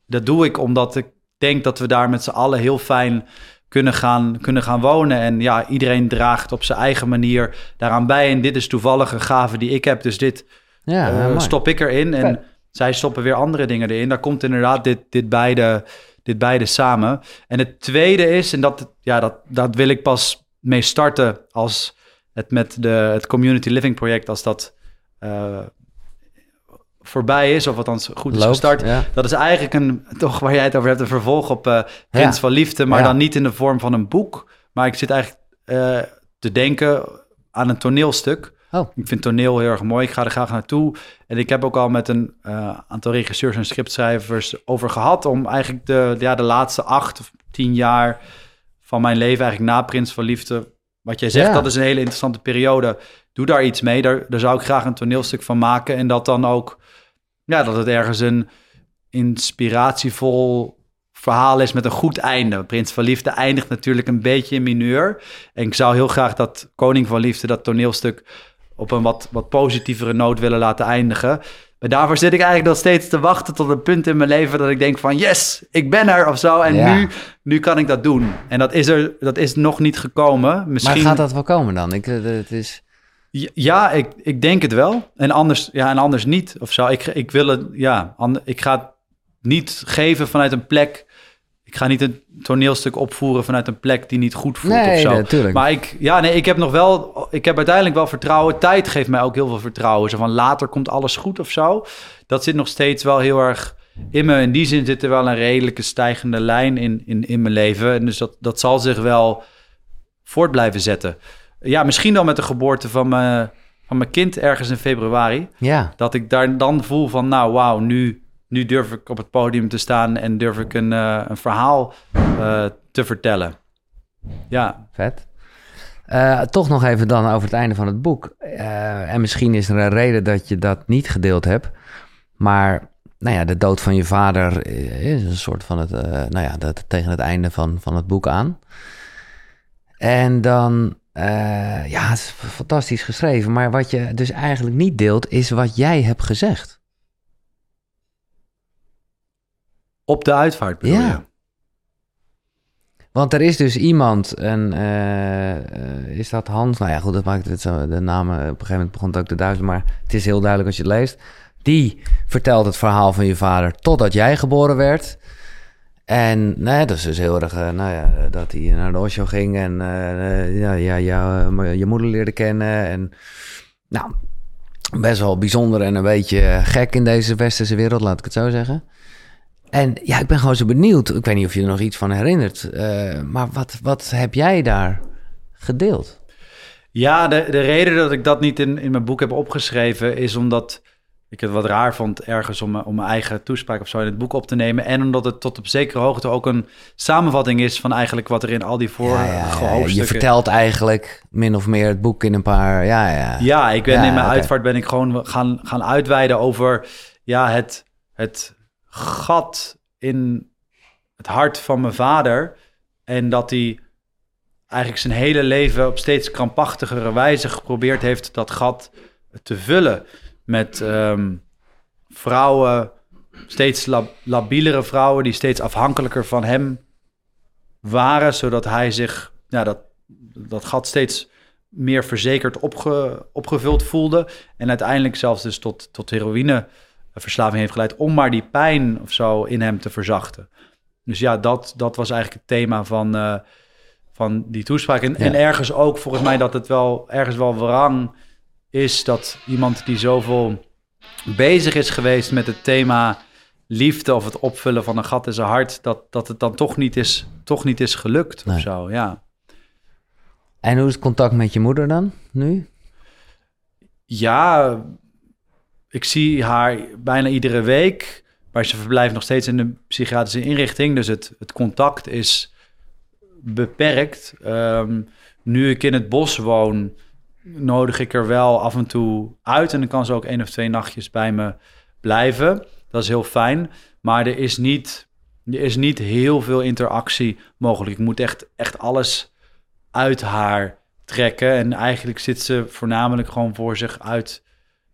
Dat doe ik omdat ik denk dat we daar met z'n allen heel fijn kunnen gaan, kunnen gaan wonen. En ja, iedereen draagt op zijn eigen manier daaraan bij. En dit is toevallig een gave die ik heb. Dus dit ja, uh, stop ik erin. En zij stoppen weer andere dingen erin. Daar komt inderdaad dit, dit, beide, dit beide samen. En het tweede is, en dat, ja, dat, dat wil ik pas mee starten als het met de, het community living project, als dat uh, voorbij is, of althans goed is Loopt, gestart. Ja. Dat is eigenlijk een, toch waar jij het over hebt, een vervolg op uh, Prins Ja. van Liefde, maar Ja. dan niet in de vorm van een boek. Maar ik zit eigenlijk uh, te denken aan een toneelstuk. Oh. Ik vind toneel heel erg mooi. Ik ga er graag naartoe. En ik heb ook al met een uh, aantal regisseurs en scriptschrijvers over gehad om eigenlijk de, ja, de laatste acht of tien jaar van mijn leven, eigenlijk na Prins van Liefde, wat jij zegt, dat is een hele interessante periode. Doe daar iets mee. Daar, daar zou ik graag een toneelstuk van maken. En dat dan ook, ja, dat het ergens een inspiratievol verhaal is met een goed einde. Prins van Liefde eindigt natuurlijk een beetje in mineur. En ik zou heel graag dat Koning van Liefde, dat toneelstuk, op een wat, wat positievere noot willen laten eindigen. Maar daarvoor zit ik eigenlijk nog steeds te wachten tot een punt in mijn leven dat ik denk van yes, ik ben er of zo. En Ja. nu, nu kan ik dat doen. En dat is er, dat is nog niet gekomen. Misschien... Maar gaat dat wel komen dan? Ik, eh, het is... Ja, ik, ik denk het wel. En anders, ja, en anders niet of zo. Ik, ik wil het, ja, and- ik ga het niet geven vanuit een plek. Ik ga niet een toneelstuk opvoeren vanuit een plek die niet goed voelt of Nee, zo. natuurlijk. Maar ik, ja, nee, ik heb nog wel, ik heb uiteindelijk wel vertrouwen. Tijd geeft mij ook heel veel vertrouwen. Zo van later komt alles goed of zo. Dat zit nog steeds wel heel erg in me. In die zin zit er wel een redelijke stijgende lijn in, in, in mijn leven. En dus dat, dat zal zich wel voort blijven zetten. Ja, misschien dan met de geboorte van mijn, van mijn kind ergens in februari. Ja, Dat ik daar dan voel van, nou wauw, nu, nu durf ik op het podium te staan en durf ik een, eh, een verhaal eh, te vertellen. Ja, vet. Eh, toch nog even dan over het einde van het boek. En misschien is er een reden dat je dat niet gedeeld hebt. Maar nou ja, de dood van je vader is een soort van het, nou ja, dat, tegen het einde van, van het boek aan. En dan, eh, ja, het is fantastisch geschreven. Maar wat je dus eigenlijk niet deelt, is wat jij hebt gezegd. op de uitvaart bedoel Ja. je? Want er is dus iemand, en eh, eh, is dat Hans? Nou ja, goed, dat maakt het zo. De namen, op een gegeven moment begon het ook te duizelen, maar het is heel duidelijk als je het leest. Die vertelt het verhaal van je vader totdat jij geboren werd. En dat is dus heel erg, eh, nou ja, dat hij naar de Osho ging en eh, ja, ja, eh, je moeder leerde kennen. En nou, best wel bijzonder en een beetje gek in deze westerse wereld, laat ik het zo zeggen. En ja, ik ben gewoon zo benieuwd. Ik weet niet of je er nog iets van herinnert. maar wat, wat heb jij daar gedeeld? Ja, de, de reden dat ik dat niet in, in mijn boek heb opgeschreven is omdat ik het wat raar vond ergens om, om mijn eigen toespraak of zo in het boek op te nemen. En omdat het tot op zekere hoogte ook een samenvatting is van eigenlijk wat er in al die vorige Ja, ja, ja, ja. hoofdstukken... Je vertelt eigenlijk min of meer het boek in een paar... Ja, ja. Ja, ik ben in mijn uitvaart ben ik gewoon gaan, gaan uitweiden over ja, het, het gat in het hart van mijn vader. En dat hij eigenlijk zijn hele leven op steeds krampachtigere wijze geprobeerd heeft dat gat te vullen. Met ehm, vrouwen, steeds lab labielere vrouwen die steeds afhankelijker van hem waren, zodat hij zich ja, dat, dat gat steeds meer verzekerd opge, opgevuld voelde. En uiteindelijk zelfs dus tot, tot heroïneverslaving heeft geleid om maar die pijn of zo in hem te verzachten. Dus ja, dat, dat was eigenlijk het thema van, uh, van die toespraak. En, en ergens ook volgens mij dat het wel ergens wel wrang is dat iemand die zoveel bezig is geweest met het thema liefde of het opvullen van een gat in zijn hart, dat, dat het dan toch niet is, toch niet is gelukt nee. of zo, ja. En hoe is het contact met je moeder dan nu? Ja, ik zie haar bijna iedere week, maar ze verblijft nog steeds in de psychiatrische inrichting, dus het, het contact is beperkt. Um, nu ik in het bos woon, nodig ik er wel af en toe uit en dan kan ze ook één of twee nachtjes bij me blijven. Dat is heel fijn. Maar er is niet, er is niet heel veel interactie mogelijk. Ik moet echt, echt alles uit haar trekken. En eigenlijk zit ze voornamelijk gewoon voor zich uit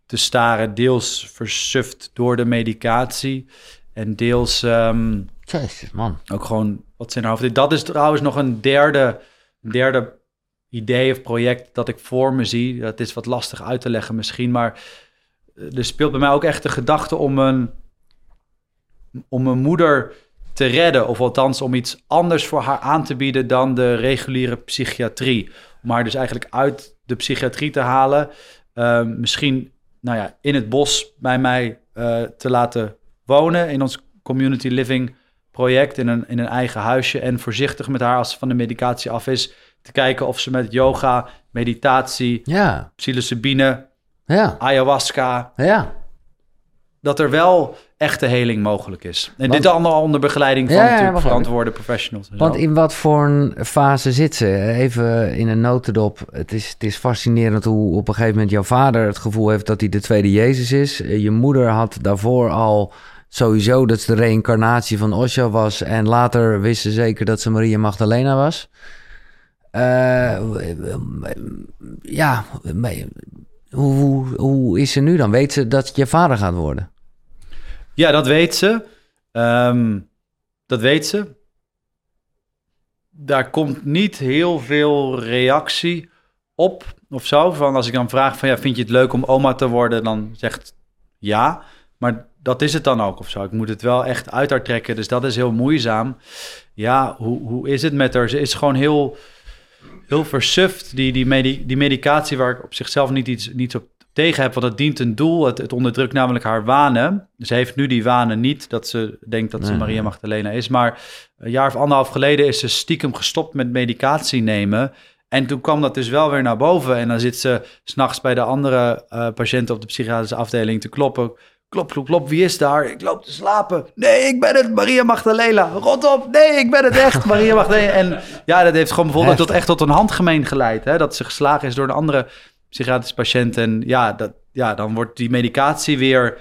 te staren. Deels versuft door de medicatie. En deels um, Jezus, man. ook gewoon wat ze in haar hoofd. Dat is trouwens nog een derde, derde idee of project dat ik voor me zie. Dat is wat lastig uit te leggen misschien. Maar er speelt bij mij ook echt de gedachte om een om mijn moeder te redden. Of althans om iets anders voor haar aan te bieden dan de reguliere psychiatrie. Om haar dus eigenlijk uit de psychiatrie te halen. Uh, misschien nou ja, in het bos bij mij uh, te laten wonen. In ons community living project. In een, in een eigen huisje. En voorzichtig met haar als ze van de medicatie af is. Te kijken of ze met yoga, meditatie, ja. psilocybine, ja. ayahuasca... Ja. Dat er wel echte heling mogelijk is. En dit allemaal onder begeleiding van ja, ja, verantwoorde professionals. Want in wat voor een fase zit ze? Even in een notendop. Het is, het is fascinerend hoe op een gegeven moment jouw vader het gevoel heeft dat hij de tweede Jezus is. Je moeder had daarvoor al sowieso dat ze de reïncarnatie van Osho was. En later wist ze zeker dat ze Maria Magdalena was. Uh, ja, hoe, hoe, hoe is ze nu dan? Weet ze dat je vader gaat worden? Ja, dat weet ze. Um, dat weet ze. Daar komt niet heel veel reactie op of zo. Van als ik dan vraag van ja, vind je het leuk om oma te worden? Dan zegt ja. Maar dat is het dan ook of zo. Ik moet het wel echt uit haar trekken. Dus dat is heel moeizaam. Ja, hoe, hoe is het met haar? Ze is gewoon heel, heel versuft. Die, die, medi die medicatie waar ik op zichzelf niet iets, niets op tegen heb, want het dient een doel. Het, het onderdrukt namelijk haar wanen. Ze heeft nu die wanen niet, dat ze denkt dat ze Maria Magdalena is. Maar een jaar of anderhalf geleden is ze stiekem gestopt met medicatie nemen. En toen kwam dat dus wel weer naar boven. En dan zit ze s'nachts bij de andere uh, patiënten op de psychiatrische afdeling te kloppen. Klop, klop, klop, wie is daar? Ik loop te slapen. Nee, ik ben het, Maria Magdalena. Rot op, nee, ik ben het echt, Maria Magdalena. En ja, dat heeft gewoon bijvoorbeeld tot, echt tot een handgemeen geleid. Hè? Dat ze geslagen is door een andere psychiatrisch patiënt. En ja, dat, ja, dan wordt die medicatie weer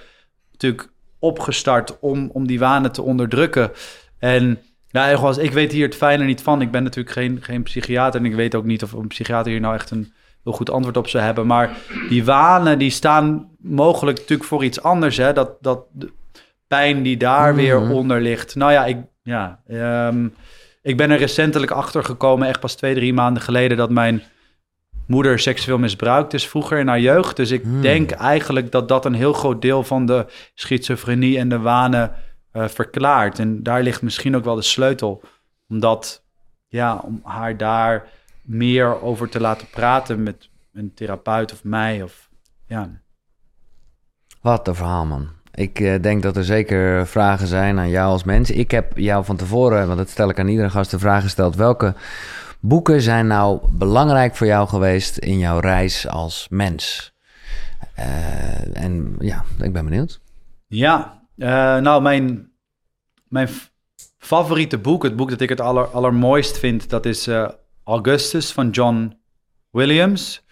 natuurlijk opgestart om, om die wanen te onderdrukken. En ja, ik weet hier het fijne niet van. Ik ben natuurlijk geen, geen psychiater en ik weet ook niet of een psychiater hier nou echt een heel goed antwoord op zou hebben. Maar die wanen die staan mogelijk natuurlijk voor iets anders. Hè? Dat, dat de pijn die daar mhm. weer onder ligt. Nou ja, ik, ja um, ik ben er recentelijk achter gekomen, echt pas twee, drie maanden geleden, dat mijn moeder seksueel misbruikt is vroeger in haar jeugd. Dus ik hmm. denk eigenlijk dat dat een heel groot deel van de schizofrenie en de wanen uh, verklaart. En daar ligt misschien ook wel de sleutel. Omdat, ja, om haar daar meer over te laten praten met een therapeut of mij. Of, ja. Wat een verhaal, man. Ik uh, denk dat er zeker vragen zijn aan jou als mens. Ik heb jou van tevoren, want dat stel ik aan iedere gast, de vraag gesteld: welke boeken zijn nou belangrijk voor jou geweest in jouw reis als mens? Uh, en ja, ik ben benieuwd. Ja, uh, nou, mijn, mijn favoriete boek, het boek dat ik het aller, allermooist vind, dat is uh, Augustus van John Williams.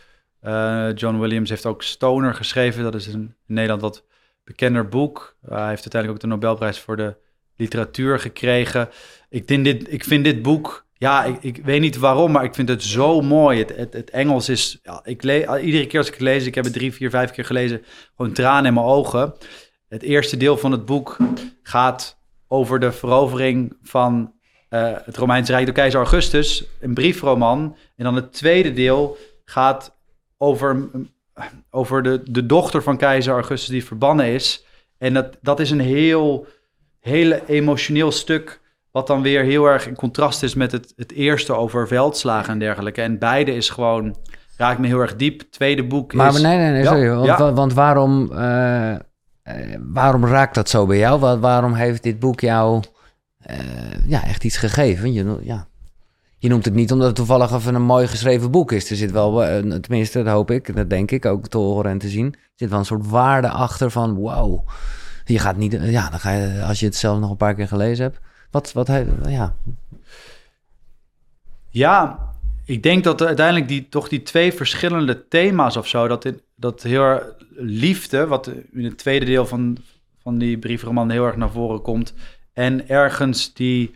John Williams heeft ook Stoner geschreven. Dat is een, Nederland wat bekender boek. hij heeft uiteindelijk ook de Nobelprijs voor de literatuur gekregen. Ik, denk dit, ik vind dit boek, ja, ik, ik weet niet waarom, maar ik vind het zo mooi. Het, het, Engels is, ja, ik le iedere keer als ik het lees, ik heb het drie, vier, vijf keer gelezen, gewoon tranen in mijn ogen. Het eerste deel van het boek gaat over de verovering van uh, het Romeinse Rijk door keizer Augustus, een briefroman. En dan het tweede deel gaat over, over de, de dochter van keizer Augustus die verbannen is. En dat, dat is een heel, heel emotioneel stuk, wat dan weer heel erg in contrast is met het, het eerste over veldslagen en dergelijke. En beide is gewoon, raakt me heel erg diep. tweede boek maar, is... Maar nee, nee, nee, sorry. want, ja. want, waarom, uh, waarom raakt dat zo bij jou? Waarom heeft dit boek jou uh, ja, echt iets gegeven? Je, ja. je noemt het niet omdat het toevallig even een mooi geschreven boek is. Er zit wel, tenminste, dat hoop ik, dat denk ik ook te horen en te zien. Er zit wel een soort waarde achter van wow je gaat niet, ja, dan ga je, als je het zelf nog een paar keer gelezen hebt. Wat, wat, ja. Ja, ik denk dat uiteindelijk die, toch die twee verschillende thema's of zo, dat, dat heel liefde, wat in het tweede deel van, van die briefroman heel erg naar voren komt, en ergens die,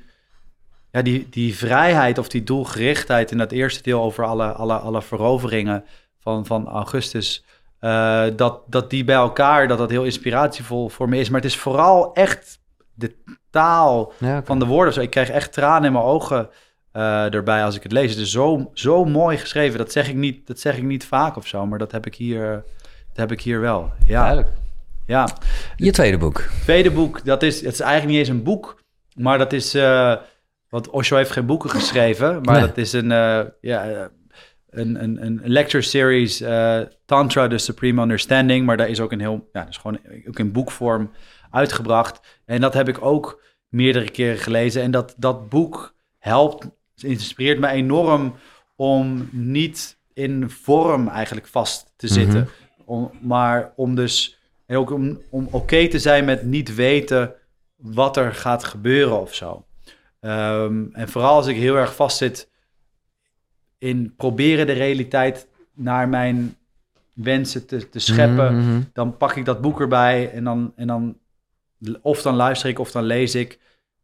ja, die, die vrijheid of die doelgerichtheid in dat eerste deel over alle, alle, alle veroveringen van, van Augustus, uh, dat, dat die bij elkaar, dat dat heel inspiratievol voor me is. Maar het is vooral echt de taal van de woorden. Zo, ik krijg echt tranen in mijn ogen uh, erbij als ik het lees. Het is zo, zo mooi geschreven. Dat zeg, ik niet, dat zeg ik niet vaak of zo, maar dat heb ik hier, dat heb ik hier wel. Ja. Duidelijk. Ja. Je tweede boek. Tweede boek, dat is, het is eigenlijk niet eens een boek, maar dat is... Uh, want Osho heeft geen boeken geschreven, maar dat is een, uh, ja, een, een, een lecture series, uh, Tantra, The Supreme Understanding. Maar daar is ook een heel, ja, is gewoon ook in boekvorm uitgebracht. En dat heb ik ook meerdere keren gelezen. En dat, dat boek helpt, inspireert me enorm om niet in vorm eigenlijk vast te zitten. Mhm. om, maar om dus en ook om, om oké te zijn met niet weten wat er gaat gebeuren of zo. Um, en vooral als ik heel erg vastzit in proberen de realiteit naar mijn wensen te, te scheppen, mhm, mhm. dan pak ik dat boek erbij en dan, en dan of dan luister ik of dan lees ik.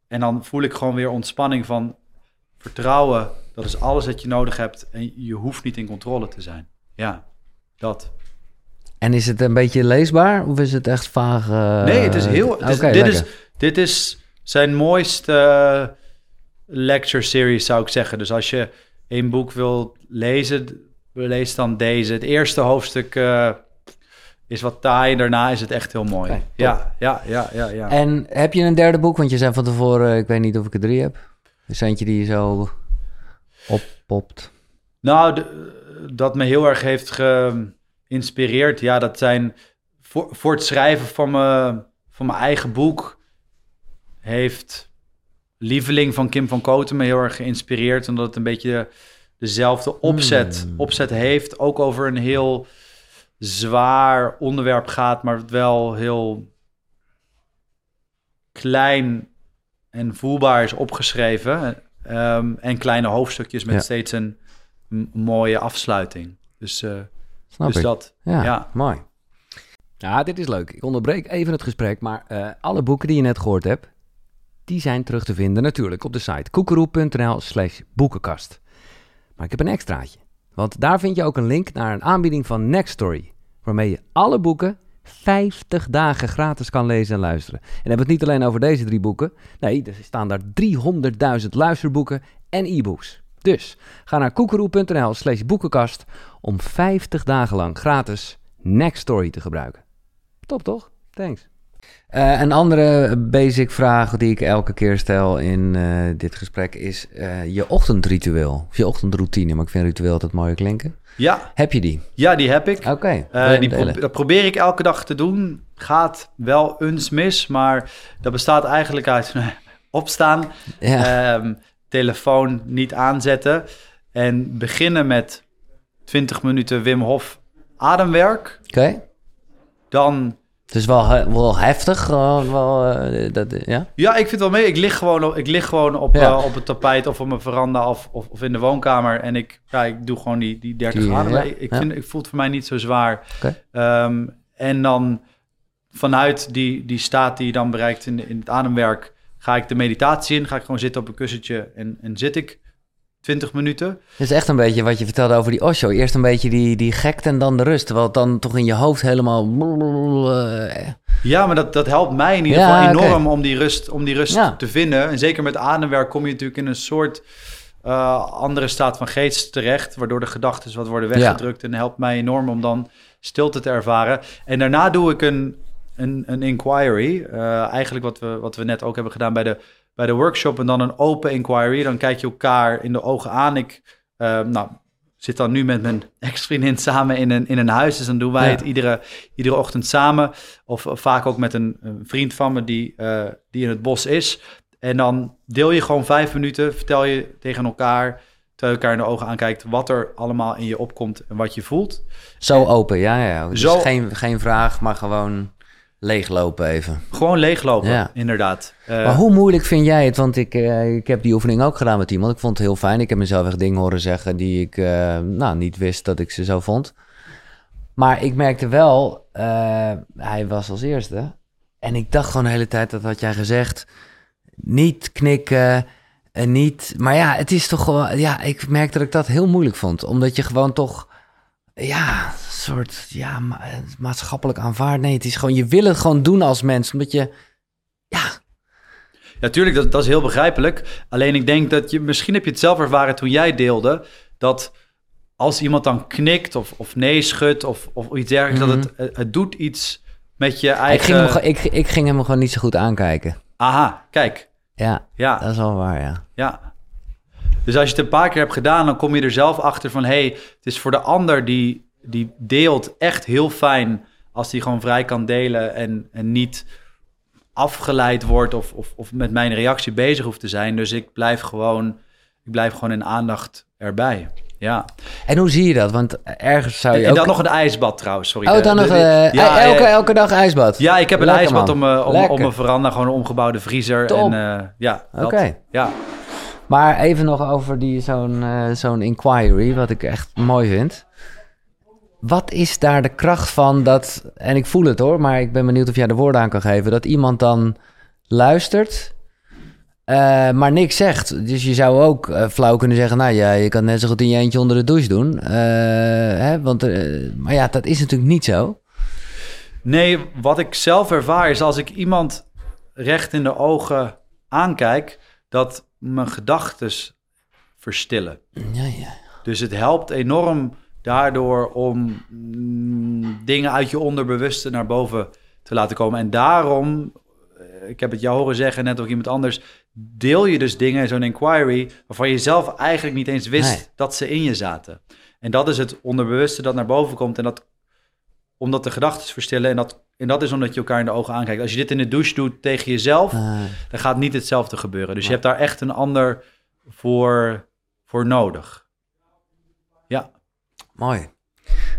En dan voel ik gewoon weer ontspanning van vertrouwen. Dat is alles wat je nodig hebt en je hoeft niet in controle te zijn. Ja, dat. En is het een beetje leesbaar of is het echt vaag? Uh... Nee, het is heel. Het is, dit, is, dit is zijn mooiste lecture series, zou ik zeggen. Dus als je een boek wil lezen, lees dan deze. Het eerste hoofdstuk uh, is wat taai, daarna is het echt heel mooi. ja, ja, ja, ja, ja. En heb je een derde boek? Want je zei van tevoren, ik weet niet of ik er drie heb. Is eentje die je zo oppopt? Nou, de, dat me heel erg heeft geïnspireerd, ja, dat zijn voor, voor het schrijven van, me, van mijn eigen boek heeft Lieveling van Kim van Koten me heel erg geïnspireerd. Omdat het een beetje dezelfde opzet, hmm. opzet heeft. Ook over een heel zwaar onderwerp gaat, maar wel heel klein en voelbaar is opgeschreven. Um, en kleine hoofdstukjes met steeds een mooie afsluiting. Dus, uh, dus dat. Ja, ja, mooi. Ja, dit is leuk. Ik onderbreek even het gesprek, maar uh, alle boeken die je net gehoord hebt, die zijn terug te vinden natuurlijk op de site koekeroe.nl slash boekenkast. Maar ik heb een extraatje, want daar vind je ook een link naar een aanbieding van Nextory, waarmee je alle boeken 50 dagen gratis kan lezen en luisteren. En hebben het niet alleen over deze drie boeken. Nee, er staan daar 300.000 luisterboeken en e-books. Dus ga naar koekeroe.nl slash boekenkast om 50 dagen lang gratis Nextory te gebruiken. Top toch? Thanks. Uh, een andere basic vraag die ik elke keer stel in uh, dit gesprek is uh, je ochtendritueel. Of je ochtendroutine, maar ik vind ritueel altijd mooier klinken. Ja. Heb je die? Ja, die heb ik. Oké. Okay, pro dat probeer ik elke dag te doen. Gaat wel eens mis, maar dat bestaat eigenlijk uit opstaan, ja. um, telefoon niet aanzetten en beginnen met 20 minuten Wim Hof ademwerk. Oké. Okay. Dan het is wel, wel heftig, wel, uh, dat, ja? Ja, ik vind het wel mee. Ik lig gewoon op, ik lig gewoon op, ja. uh, op het tapijt of op mijn veranda of, of, of, in de woonkamer. En ik, ja, ik doe gewoon die, die 30 graden. Ja, ik, ik, vind, ik voel het voor mij niet zo zwaar. Okay. Um, en dan vanuit die, die staat die je dan bereikt in, in het ademwerk... ga ik de meditatie in, ga ik gewoon zitten op een kussentje en, en zit ik 20 minuten. Het is echt een beetje wat je vertelde over die Osho. Eerst een beetje die, die gekte en dan de rust. Terwijl het dan toch in je hoofd helemaal... eh, Ja, maar dat, dat helpt mij in ieder Ja, geval enorm om die rust, om die rust Ja. te vinden. En zeker met ademwerk kom je natuurlijk in een soort eh, andere staat van geest terecht, waardoor de gedachten wat worden weggedrukt. En helpt mij enorm om dan stilte te ervaren. En daarna doe ik een, een, een inquiry. Eh, eigenlijk wat we, wat we net ook hebben gedaan bij de, bij de workshop. En dan een open inquiry. Dan kijk je elkaar in de ogen aan. Ik eh, nou, zit dan nu met mijn ex-vriendin samen in een, in een huis. Dus dan doen wij Ja. het iedere, iedere ochtend samen. Of, of vaak ook met een, een vriend van me die, eh, die in het bos is. En dan deel je gewoon vijf minuten, vertel je tegen elkaar, terwijl je elkaar in de ogen aankijkt, wat er allemaal in je opkomt en wat je voelt. Zo open, ja, ja. Dus Zo- geen, geen vraag, maar gewoon leeglopen even. Gewoon leeglopen, Ja. inderdaad. Eh, Maar hoe moeilijk vind jij het? Want ik, eh, ik heb die oefening ook gedaan met iemand. Ik vond het heel fijn. Ik heb mezelf echt dingen horen zeggen die ik eh, nou, niet wist dat ik ze zo vond. Maar ik merkte wel, hij was als eerste. En ik dacht gewoon de hele tijd, dat had jij gezegd, niet knikken en niet... Maar ja, het is toch gewoon... Ja, ik merkte dat ik dat heel moeilijk vond. Omdat je gewoon toch, ja, een soort, ja, ma- maatschappelijk aanvaard. Nee, het is gewoon, je wil het gewoon doen als mens. Omdat je, ja, Natuurlijk, dat, dat is heel begrijpelijk. Alleen ik denk dat je, misschien heb je het zelf ervaren toen jij deelde, dat als iemand dan knikt of, of nee schudt of, of iets dergelijks, dat het, het, het doet iets met je Ik eigen... ging, hem, ik, ik ging hem gewoon niet zo goed aankijken. Aha, kijk. Ja, Ja, dat is wel waar, ja. ja. Dus als je het een paar keer hebt gedaan, dan kom je er zelf achter van... hé, hey, het is voor de ander die, die deelt echt heel fijn... als die gewoon vrij kan delen en, en niet afgeleid wordt... Of, of, of met mijn reactie bezig hoeft te zijn. Dus ik blijf gewoon, ik blijf gewoon in aandacht erbij. Ja. En hoe zie je dat? Want ergens zou je En ook... dan nog een ijsbad trouwens, sorry. oh, dan de- nog de- eh, ja, elke, elke dag ijsbad? Ja, ik heb een Lekker, ijsbad man. om, mijn- om, Lekker. om mijn veranda. Gewoon een omgebouwde vriezer. Top. En eh, ja. Oké. Ja. Maar even nog over die, zo'n, eh, zo'n inquiry, wat ik echt mooi vind. Wat is daar de kracht van dat, en ik voel het hoor, maar ik ben benieuwd of jij de woorden aan kan geven, dat iemand dan luistert, eh, maar niks zegt. Dus je zou ook eh, flauw kunnen zeggen, nou ja, je kan net zo goed in je eentje onder de douche doen. Hè, want, maar ja, dat is natuurlijk niet zo. Nee, wat ik zelf ervaar is als ik iemand recht in de ogen aankijk, dat mijn gedachten verstillen. Ja, ja. Dus het helpt enorm daardoor om mm, dingen uit je onderbewuste naar boven te laten komen. En daarom, eh, ik heb het jou horen zeggen, net ook iemand anders, deel je dus dingen in zo'n inquiry waarvan je zelf eigenlijk niet eens wist Nee. dat ze in je zaten. En dat is het onderbewuste dat naar boven komt en dat omdat de gedachten verstillen en dat, en dat is omdat je elkaar in de ogen aankijkt. Als je dit in de douche doet tegen jezelf, Ah. dan gaat niet hetzelfde gebeuren. Dus je hebt daar echt een ander voor, voor nodig. Ja. Mooi.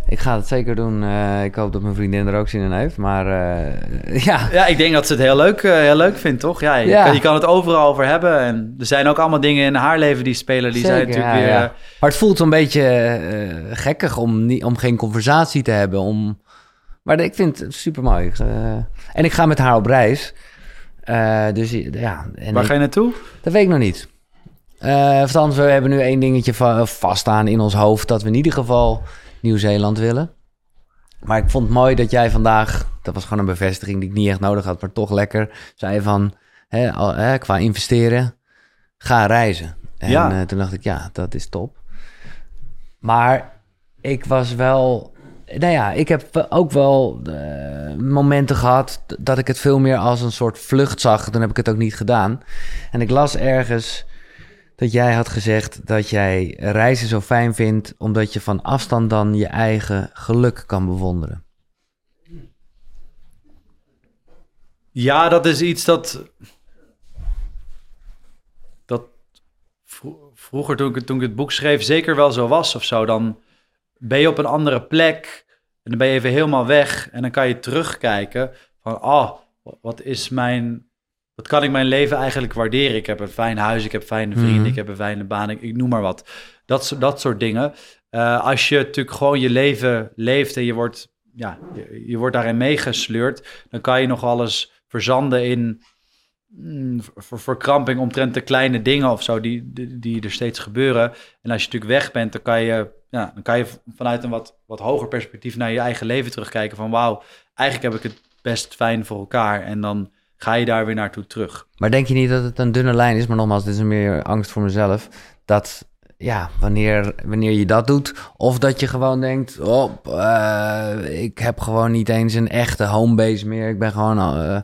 Ik ga het zeker doen. Eh, ik hoop dat mijn vriendin er ook zin in heeft. Maar eh, ja, Ja, ik denk dat ze het heel leuk, eh, heel leuk vindt, toch? Ja, je, Ja. Kan, je kan het overal over hebben. En er zijn ook allemaal dingen in haar leven die spelen. Die zijn natuurlijk ja, weer... ja. Maar het voelt een beetje gekkig om, niet, om geen conversatie te hebben. Om... Maar ik vind het super mooi. en ik ga met haar op reis. Eh, dus ja, en waar ik- ga je naartoe? dat weet ik nog niet. Eh althans, we hebben nu één dingetje va- vaststaan in ons hoofd... dat we in ieder geval Nieuw-Zeeland willen. Maar ik vond het mooi dat jij vandaag... dat was gewoon een bevestiging die ik niet echt nodig had... maar toch lekker zei van... Hè, al, hè, qua investeren, ga reizen. En Ja. eh, toen dacht ik, ja, dat is top. Maar ik was wel... Nou ja, ik heb ook wel eh, momenten gehad... dat ik het veel meer als een soort vlucht zag. Toen heb ik het ook niet gedaan. En ik las ergens dat jij had gezegd dat jij reizen zo fijn vindt... omdat je van afstand dan je eigen geluk kan bewonderen. Ja, dat is iets dat... Dat vro- vroeger, toen ik, toen ik het boek schreef, zeker wel zo was of zo. Dan ben je op een andere plek en dan ben je even helemaal weg. En dan kan je terugkijken van... Oh, wat is mijn... Wat kan ik mijn leven eigenlijk waarderen? Ik heb een fijn huis, ik heb fijne vrienden, Mhm. ik heb een fijne baan, ik, ik noem maar wat. Dat, soort- dat soort dingen. Eh, als je natuurlijk gewoon je leven leeft en je wordt, ja, je, je wordt daarin meegesleurd, dan kan je nog alles verzanden in ver- verkramping omtrent de kleine dingen of zo die, die, die er steeds gebeuren. En als je natuurlijk weg bent, dan kan je, ja, dan kan je vanuit een wat, wat hoger perspectief naar je eigen leven terugkijken. Van wauw, eigenlijk heb ik het best fijn voor elkaar. En dan ga je daar weer naartoe terug. Maar denk je niet dat het een dunne lijn is? Maar nogmaals, dit is meer angst voor mezelf. Dat, ja, wanneer, wanneer je dat doet... of dat je gewoon denkt... Oh, ik heb gewoon niet eens een echte homebase meer. Ik ben gewoon... eh,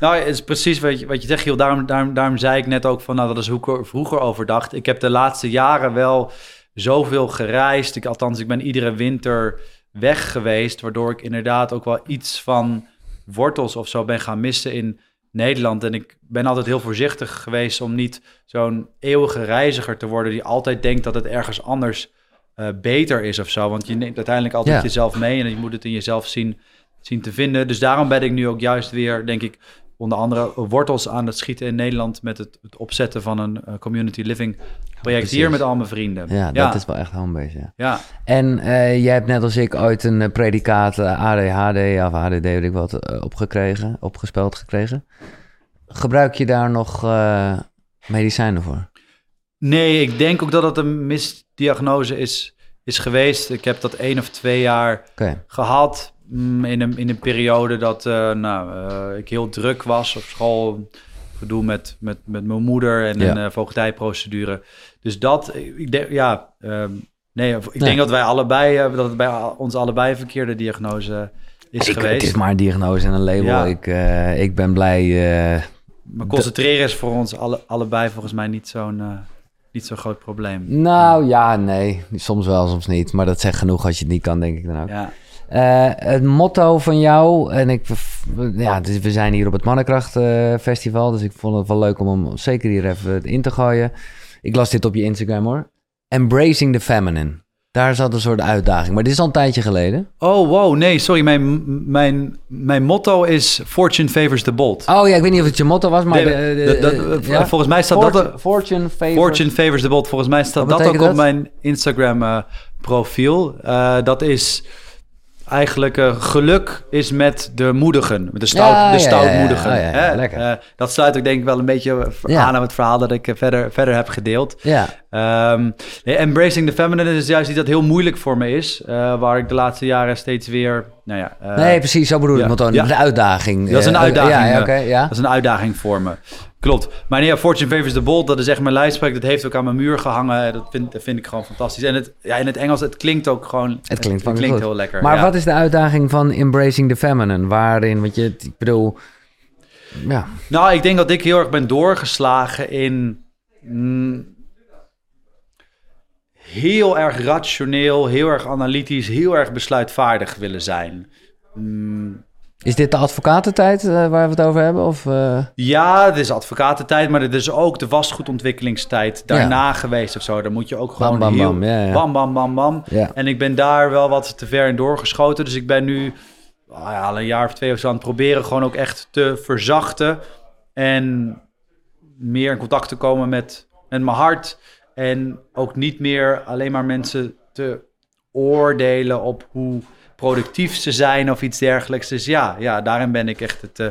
Nou, het is precies wat je, wat je zegt, Giel. Daarom, daarom, daarom zei ik net ook van, nou, dat is hoe ik er vroeger over dacht. Ik heb de laatste jaren wel zoveel gereisd. Ik, althans, ik ben iedere winter weg geweest, waardoor ik inderdaad ook wel iets van wortels of zo ben gaan missen in Nederland. En ik ben altijd heel voorzichtig geweest om niet zo'n eeuwige reiziger te worden die altijd denkt dat het ergens anders eh, beter is of zo. Want je neemt uiteindelijk altijd Ja. jezelf mee en je moet het in jezelf zien, zien te vinden. Dus daarom ben ik nu ook juist weer, denk ik, onder andere wortels aan het schieten in Nederland met het, het opzetten van een eh, community living project hier met al mijn vrienden. ja, dat is wel echt homebase, ja. ja. En eh, jij hebt net als ik ooit een eh, predicaat ADHD of ADD, weet ik wat, opgekregen, opgespeld gekregen. Gebruik je daar nog medicijnen voor? Nee, ik denk ook dat het een misdiagnose is, is geweest. Ik heb dat één of twee jaar gehad. Mm, In een, in een periode dat eh, nou, eh, ik heel druk was op school. Gedoe met, met, met mijn moeder en Ja. een uh, voogdijprocedure. Dus dat, ik denk, ja, ehm, nee, ik Nee. denk dat wij allebei, eh, dat het bij ons allebei een verkeerde diagnose is ik, geweest. het is maar een diagnose en een label. Ja. Ik, eh, ik ben blij. eh, Maar concentreren is voor ons alle, allebei volgens mij niet zo'n eh, niet zo'n groot probleem. nou ja, nee. Soms wel, soms niet. Maar dat zegt genoeg als je het niet kan, denk ik dan ook. Ja. Eh, het motto van jou, en ik, ja, dus we zijn hier op het Mannenkracht eh, Festival, dus ik vond het wel leuk om hem zeker hier even in te gooien. Ik las dit op je Instagram hoor. Embracing the feminine. Daar zat een soort uitdaging, maar dit is al een tijdje geleden. Oh, wow, nee, sorry. Mijn, mijn, mijn motto is Fortune favors the bold. Oh ja, ik weet niet of het je motto was, maar... Nee, de- de- dat- de- dat- ja? Volgens mij staat dat... Fortune, fortune favors... Fortune favors the bold. Volgens mij staat dat ook op mijn Instagram eh, profiel. Eh, dat is eigenlijk eh, geluk is met de moedigen. Met de, stout, Ja, de ja, stoutmoedigen. ja, ja. Hè? dat sluit ook denk ik wel een beetje aan aan het verhaal dat ik eh, verder, verder heb gedeeld. Ja, Ehm, embracing the feminine is juist iets dat heel moeilijk voor me is. eh, waar ik de laatste jaren steeds weer... Nou ja, nee, precies, zo bedoel ik. Want dan de uitdaging. Dat is een uitdaging, ja. Dat is een uitdaging voor me. Klopt. Maar nee, ja, Fortune Favors the Bold, dat is echt mijn lijfspreuk. Dat heeft ook aan mijn muur gehangen. Dat vind, dat vind ik gewoon fantastisch. En het, ja, in het Engels, het klinkt ook gewoon... Het klinkt, het, van klinkt heel lekker. Maar ja. wat is de uitdaging van Embracing the Feminine? Waarin, want je, ik bedoel... Ja, Nou, ik denk dat ik heel erg ben doorgeslagen in... mm, heel erg rationeel, heel erg analytisch, heel erg besluitvaardig willen zijn. Mm, Is dit de advocatentijd eh, waar we het over hebben? Of, eh, Ja, het is advocatentijd, maar het is ook de vastgoedontwikkelingstijd daarna geweest of zo. Dan moet je ook gewoon bam, heel... bam, ja, ja. Bam, bam, bam, bam. Ja. En ik ben daar wel wat te ver in doorgeschoten. Dus ik ben nu ah ja, al een jaar of twee of zo aan het proberen... gewoon ook echt te verzachten. En meer in contact te komen met, met mijn hart. En ook niet meer alleen maar mensen te oordelen op hoe productief ze zijn of iets dergelijks. Dus ja, ja daarin ben ik echt het, eh,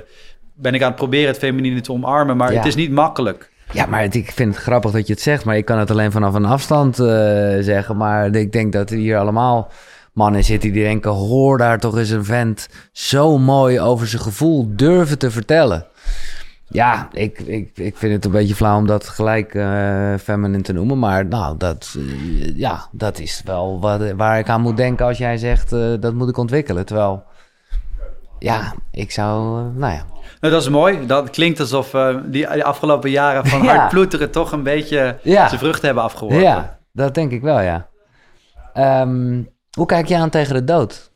ben ik aan het proberen het feminine te omarmen. Maar Ja. het is niet makkelijk. ja, maar het- ik vind het grappig dat je het zegt. Maar ik kan het alleen vanaf een afstand eh, zeggen. Maar ik denk dat er hier allemaal mannen zitten die denken... hoor daar toch eens een vent zo mooi over zijn gevoel durven te vertellen. Ja, ik, ik, ik vind het een beetje flauw om dat gelijk eh feminine te noemen. Maar nou, dat, eh, ja, dat is wel wat, waar ik aan moet denken als jij zegt... eh, dat moet ik ontwikkelen. Terwijl, ja, ik zou... nou ja, Nou, dat is mooi. Dat klinkt alsof die, die afgelopen jaren van Ja. hard ploeteren toch een beetje Ja. zijn vruchten hebben afgeworpen. Ja, dat denk ik wel, ja. Ehm, hoe kijk je aan tegen de dood?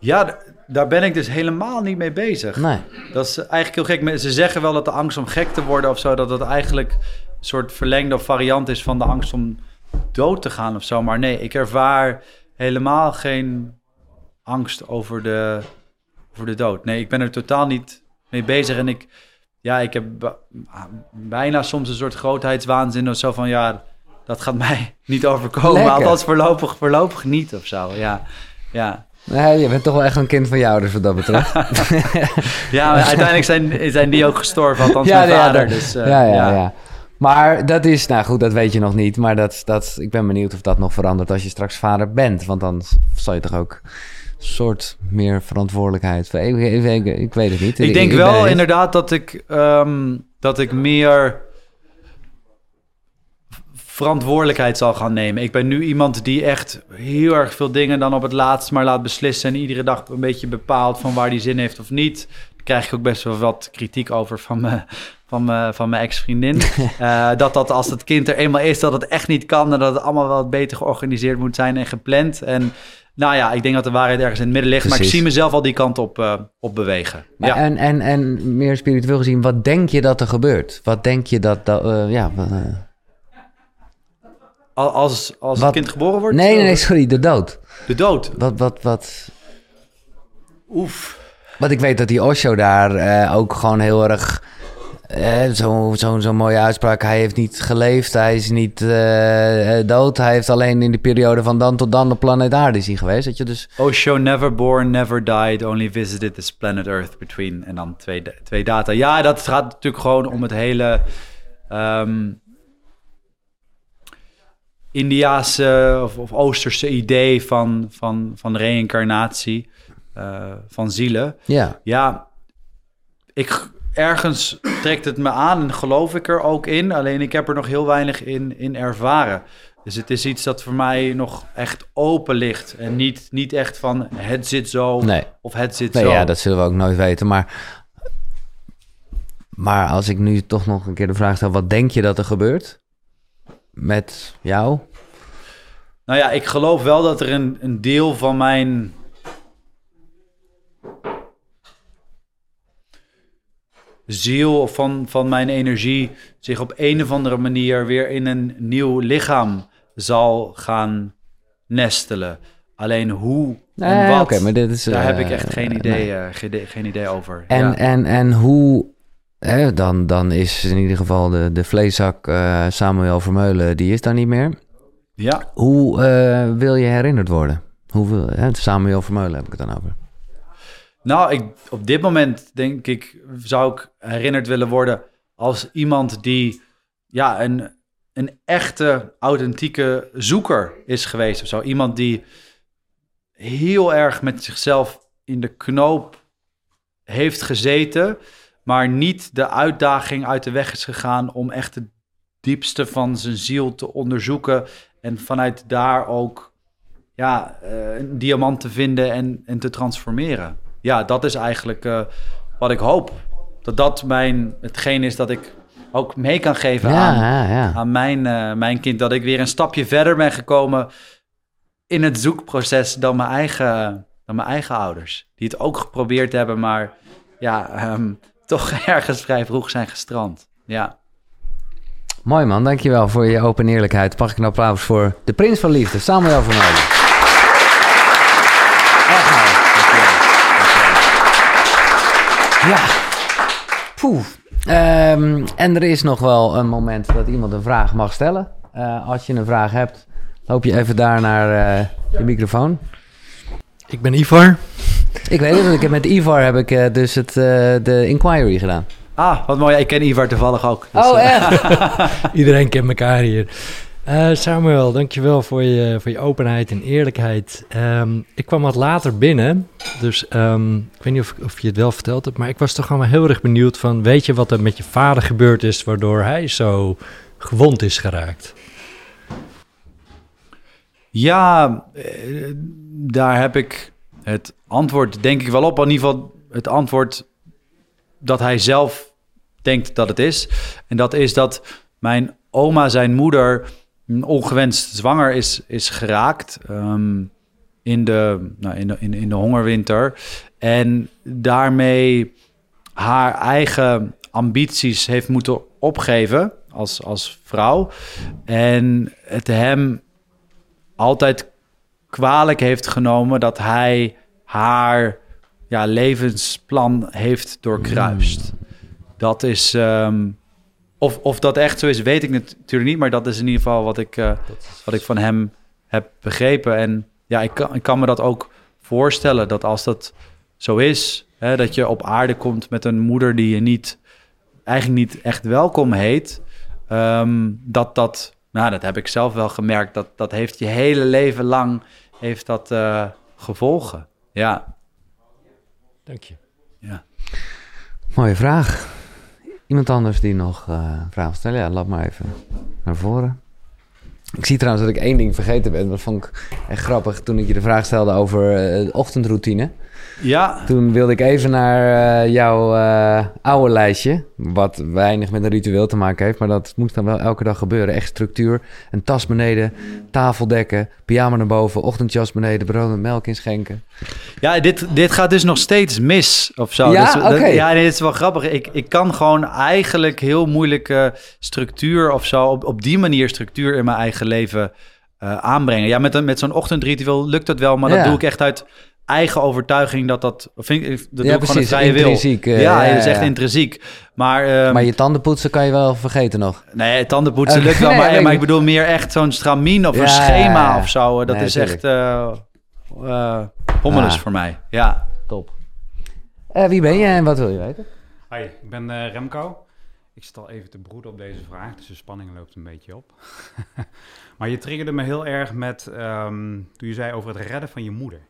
Ja, daar ben ik dus helemaal niet mee bezig. Nee. Dat is eigenlijk heel gek. Ze zeggen wel dat de angst om gek te worden of zo, dat dat eigenlijk een soort verlengde of variant is van de angst om dood te gaan of zo. Maar nee, ik ervaar helemaal geen angst over de, over de dood. Nee, ik ben er totaal niet mee bezig. En ik, ja, ik heb bijna soms een soort grootheidswaanzin of zo van, ja, dat gaat mij niet overkomen. Lekker. Althans voorlopig, voorlopig niet of zo, ja. Ja, Nee, je bent toch wel echt een kind van je ouders wat dat betreft. ja, maar uiteindelijk zijn, zijn die ook gestorven, althans mijn ja, vader. dat- dus, eh, ja, ja, ja, Maar dat is, nou goed, dat weet je nog niet. Maar dat, dat, ik ben benieuwd of dat nog verandert als je straks vader bent. Want dan zal je toch ook een soort meer verantwoordelijkheid... Ik, ik, ik, ik weet het niet. Ik denk wel inderdaad dat ik, ehm, dat ik meer verantwoordelijkheid zal gaan nemen. Ik ben nu iemand die echt heel erg veel dingen dan op het laatst maar laat beslissen... en iedere dag een beetje bepaalt van waar die zin heeft of niet. Daar krijg ik ook best wel wat kritiek over van mijn, van mijn, van mijn ex-vriendin. Eh, dat dat als het kind er eenmaal is, dat het echt niet kan... en dat het allemaal wel beter georganiseerd moet zijn en gepland. En nou ja, ik denk dat de waarheid ergens in het midden ligt... maar ik zie mezelf al die kant op, eh, op bewegen. Maar ja. en, en, en meer spiritueel gezien, wat denk je dat er gebeurt? Wat denk je dat... dat eh, ja, Als, als Wat- het kind geboren wordt? nee, nee, nee, sorry, de dood. De dood. Wat, wat, wat... Oef. Want ik weet dat die Osho daar eh, ook gewoon heel erg... eh, Zo'n zo, zo mooie uitspraak. Hij heeft niet geleefd, hij is niet eh, dood. Hij heeft alleen in de periode van dan tot dan de planeet Aarde is hij geweest. Dat je dus... Osho never born, never died, only visited this planet Earth between. En dan twee, twee data. Ja, dat gaat natuurlijk gewoon om het hele ehm Indiaanse of, of Oosterse idee van, van, van reïncarnatie, eh, van zielen. Ja, Ja, ik, ergens trekt het me aan en geloof ik er ook in. Alleen ik heb er nog heel weinig in, in ervaren. Dus het is iets dat voor mij nog echt open ligt. En niet, niet echt van het zit zo nee. of het zit nee zo. ja, dat zullen we ook nooit weten. Maar, maar als ik nu toch nog een keer de vraag stel... wat denk je dat er gebeurt met jou? Nou ja, ik geloof wel dat er een, een deel van mijn. ziel of van, van mijn energie zich op een of andere manier weer in een nieuw lichaam zal gaan nestelen. Alleen hoe en Nee, wat, maar dit is, daar eh, heb ik echt geen idee, eh, geen, geen idee over. En, ja. en, en hoe... Hè, dan, dan is in ieder geval de, de vleeszak eh, Samuel Vermeulen... die is daar niet meer. ja, Hoe eh, wil je herinnerd worden? Hoe wil, hè, Samuel Vermeulen heb ik het dan over. Nou, ik, op dit moment denk ik, zou ik herinnerd willen worden als iemand die ja, een, een echte, authentieke zoeker is geweest of zo. Iemand die heel erg met zichzelf in de knoop heeft gezeten, maar niet de uitdaging uit de weg is gegaan om echt het diepste van zijn ziel te onderzoeken en vanuit daar ook ja, eh, een diamant te vinden en, en te transformeren. Ja, dat is eigenlijk eh, wat ik hoop. Dat dat mijn, hetgeen is dat ik ook mee kan geven Ja, aan, ja, ja. aan mijn, eh, mijn kind. Dat ik weer een stapje verder ben gekomen in het zoekproces dan mijn eigen, dan mijn eigen ouders. Die het ook geprobeerd hebben, maar ja, ehm, toch ergens vrij vroeg zijn gestrand. Ja. Mooi man, dankjewel voor je open eerlijkheid. Mag ik een applaus voor de prins van liefde, Samuel. Echt mooi. Ja. Poeh. Ehm, en er is nog wel een moment dat iemand een vraag mag stellen. Eh, als je een vraag hebt, loop je even daar naar eh, de microfoon. Ik ben Ivar. Ik weet het, ik heb met Ivar heb ik eh, dus het, eh, de inquiry gedaan. Ah, wat mooi. Ik ken Ivar toevallig ook. Dus, Oh, eh, echt? Iedereen kent elkaar hier. Eh, Samuel, dankjewel voor je, voor je openheid en eerlijkheid. Ehm, ik kwam wat later binnen, dus ehm, ik weet niet of, of je het wel verteld hebt, maar ik was toch gewoon wel heel erg benieuwd van, weet je wat er met je vader gebeurd is, waardoor hij zo gewond is geraakt? Ja, daar heb ik het antwoord denk ik wel op. In ieder geval het antwoord dat hij zelf denkt dat het is. En dat is dat mijn oma, zijn moeder, ongewenst zwanger is, is geraakt ehm, in, de, nou, in, de, in, in de hongerwinter. En daarmee haar eigen ambities heeft moeten opgeven als, als vrouw. En het hem altijd kwalijk heeft genomen dat hij haar ja, levensplan heeft doorkruist. Dat is. ehm, of, of dat echt zo is, weet ik natuurlijk niet. Maar dat is in ieder geval wat ik, eh, wat ik van hem heb begrepen. En ja, ik kan, ik kan me dat ook voorstellen dat als dat zo is, hè, dat je op aarde komt met een moeder die je niet, eigenlijk niet echt welkom heet, ehm, dat dat, nou, dat heb ik zelf wel gemerkt, dat dat heeft je hele leven lang heeft dat eh, gevolgen. Ja. Dank je. Ja. Mooie vraag. Iemand anders die nog uh, vragen stellen? Ja, laat maar even naar voren. Ik zie trouwens dat ik één ding vergeten ben. Dat vond ik echt grappig toen ik je de vraag stelde over uh, de ochtendroutine. Ja. Toen wilde ik even naar uh, jouw uh, oude lijstje. Wat weinig met een ritueel te maken heeft. Maar dat moet dan wel elke dag gebeuren. Echt structuur. Een tas beneden. Tafel dekken. Pyjama naar boven. Ochtendjas beneden. Brood met melk inschenken. Ja, dit, dit gaat dus nog steeds mis of zo. Ja, dus. Ja, dit is wel grappig. Ik, ik kan gewoon eigenlijk heel moeilijke structuur of zo... op, op die manier structuur in mijn eigen leven uh, aanbrengen. Ja, met, met zo'n ochtendritueel lukt dat wel. Maar Ja. dat doe ik echt uit eigen overtuiging dat dat... Vind ik, dat Ja, doe ik gewoon precies, vrije wil. intrinsiek, eh, ja, ja, dat is echt intrinsiek. Maar, ehm, Maar je tanden poetsen kan je wel vergeten nog. nee, tandenpoetsen lukt wel. nee, maar, maar ik. bedoel meer echt zo'n stramien of Ja, een schema ja. of zo. Dat Nee, is tuurlijk. echt eh eh, hommeles Ah. voor mij. Ja. Top. Eh, wie ben je en wat wil je weten? Hoi, ik ben eh, Remco. Ik zit al even te broeden op deze vraag, dus de spanning loopt een beetje op. maar je triggerde me heel erg met, ehm, toen je zei over het redden van je moeder.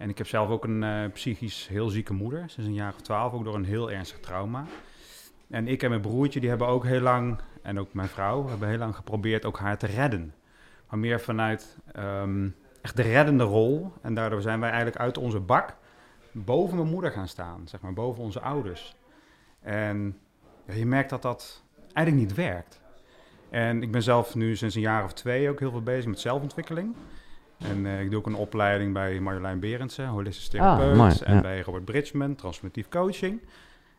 En ik heb zelf ook een eh, psychisch heel zieke moeder, sinds een jaar of twaalf, ook door een heel ernstig trauma. En ik en mijn broertje, die hebben ook heel lang, en ook mijn vrouw, hebben heel lang geprobeerd ook haar te redden. Maar meer vanuit ehm, echt de reddende rol. En daardoor zijn wij eigenlijk uit onze bak boven mijn moeder gaan staan, zeg maar, boven onze ouders. En ja, je merkt dat dat eigenlijk niet werkt. En ik ben zelf nu sinds een jaar of twee ook heel veel bezig met zelfontwikkeling. En eh, ik doe ook een opleiding bij Marjolein Berendsen, holistisch therapeut. Ah, mooi, en ja. bij Robert Bridgman, transformatief coaching.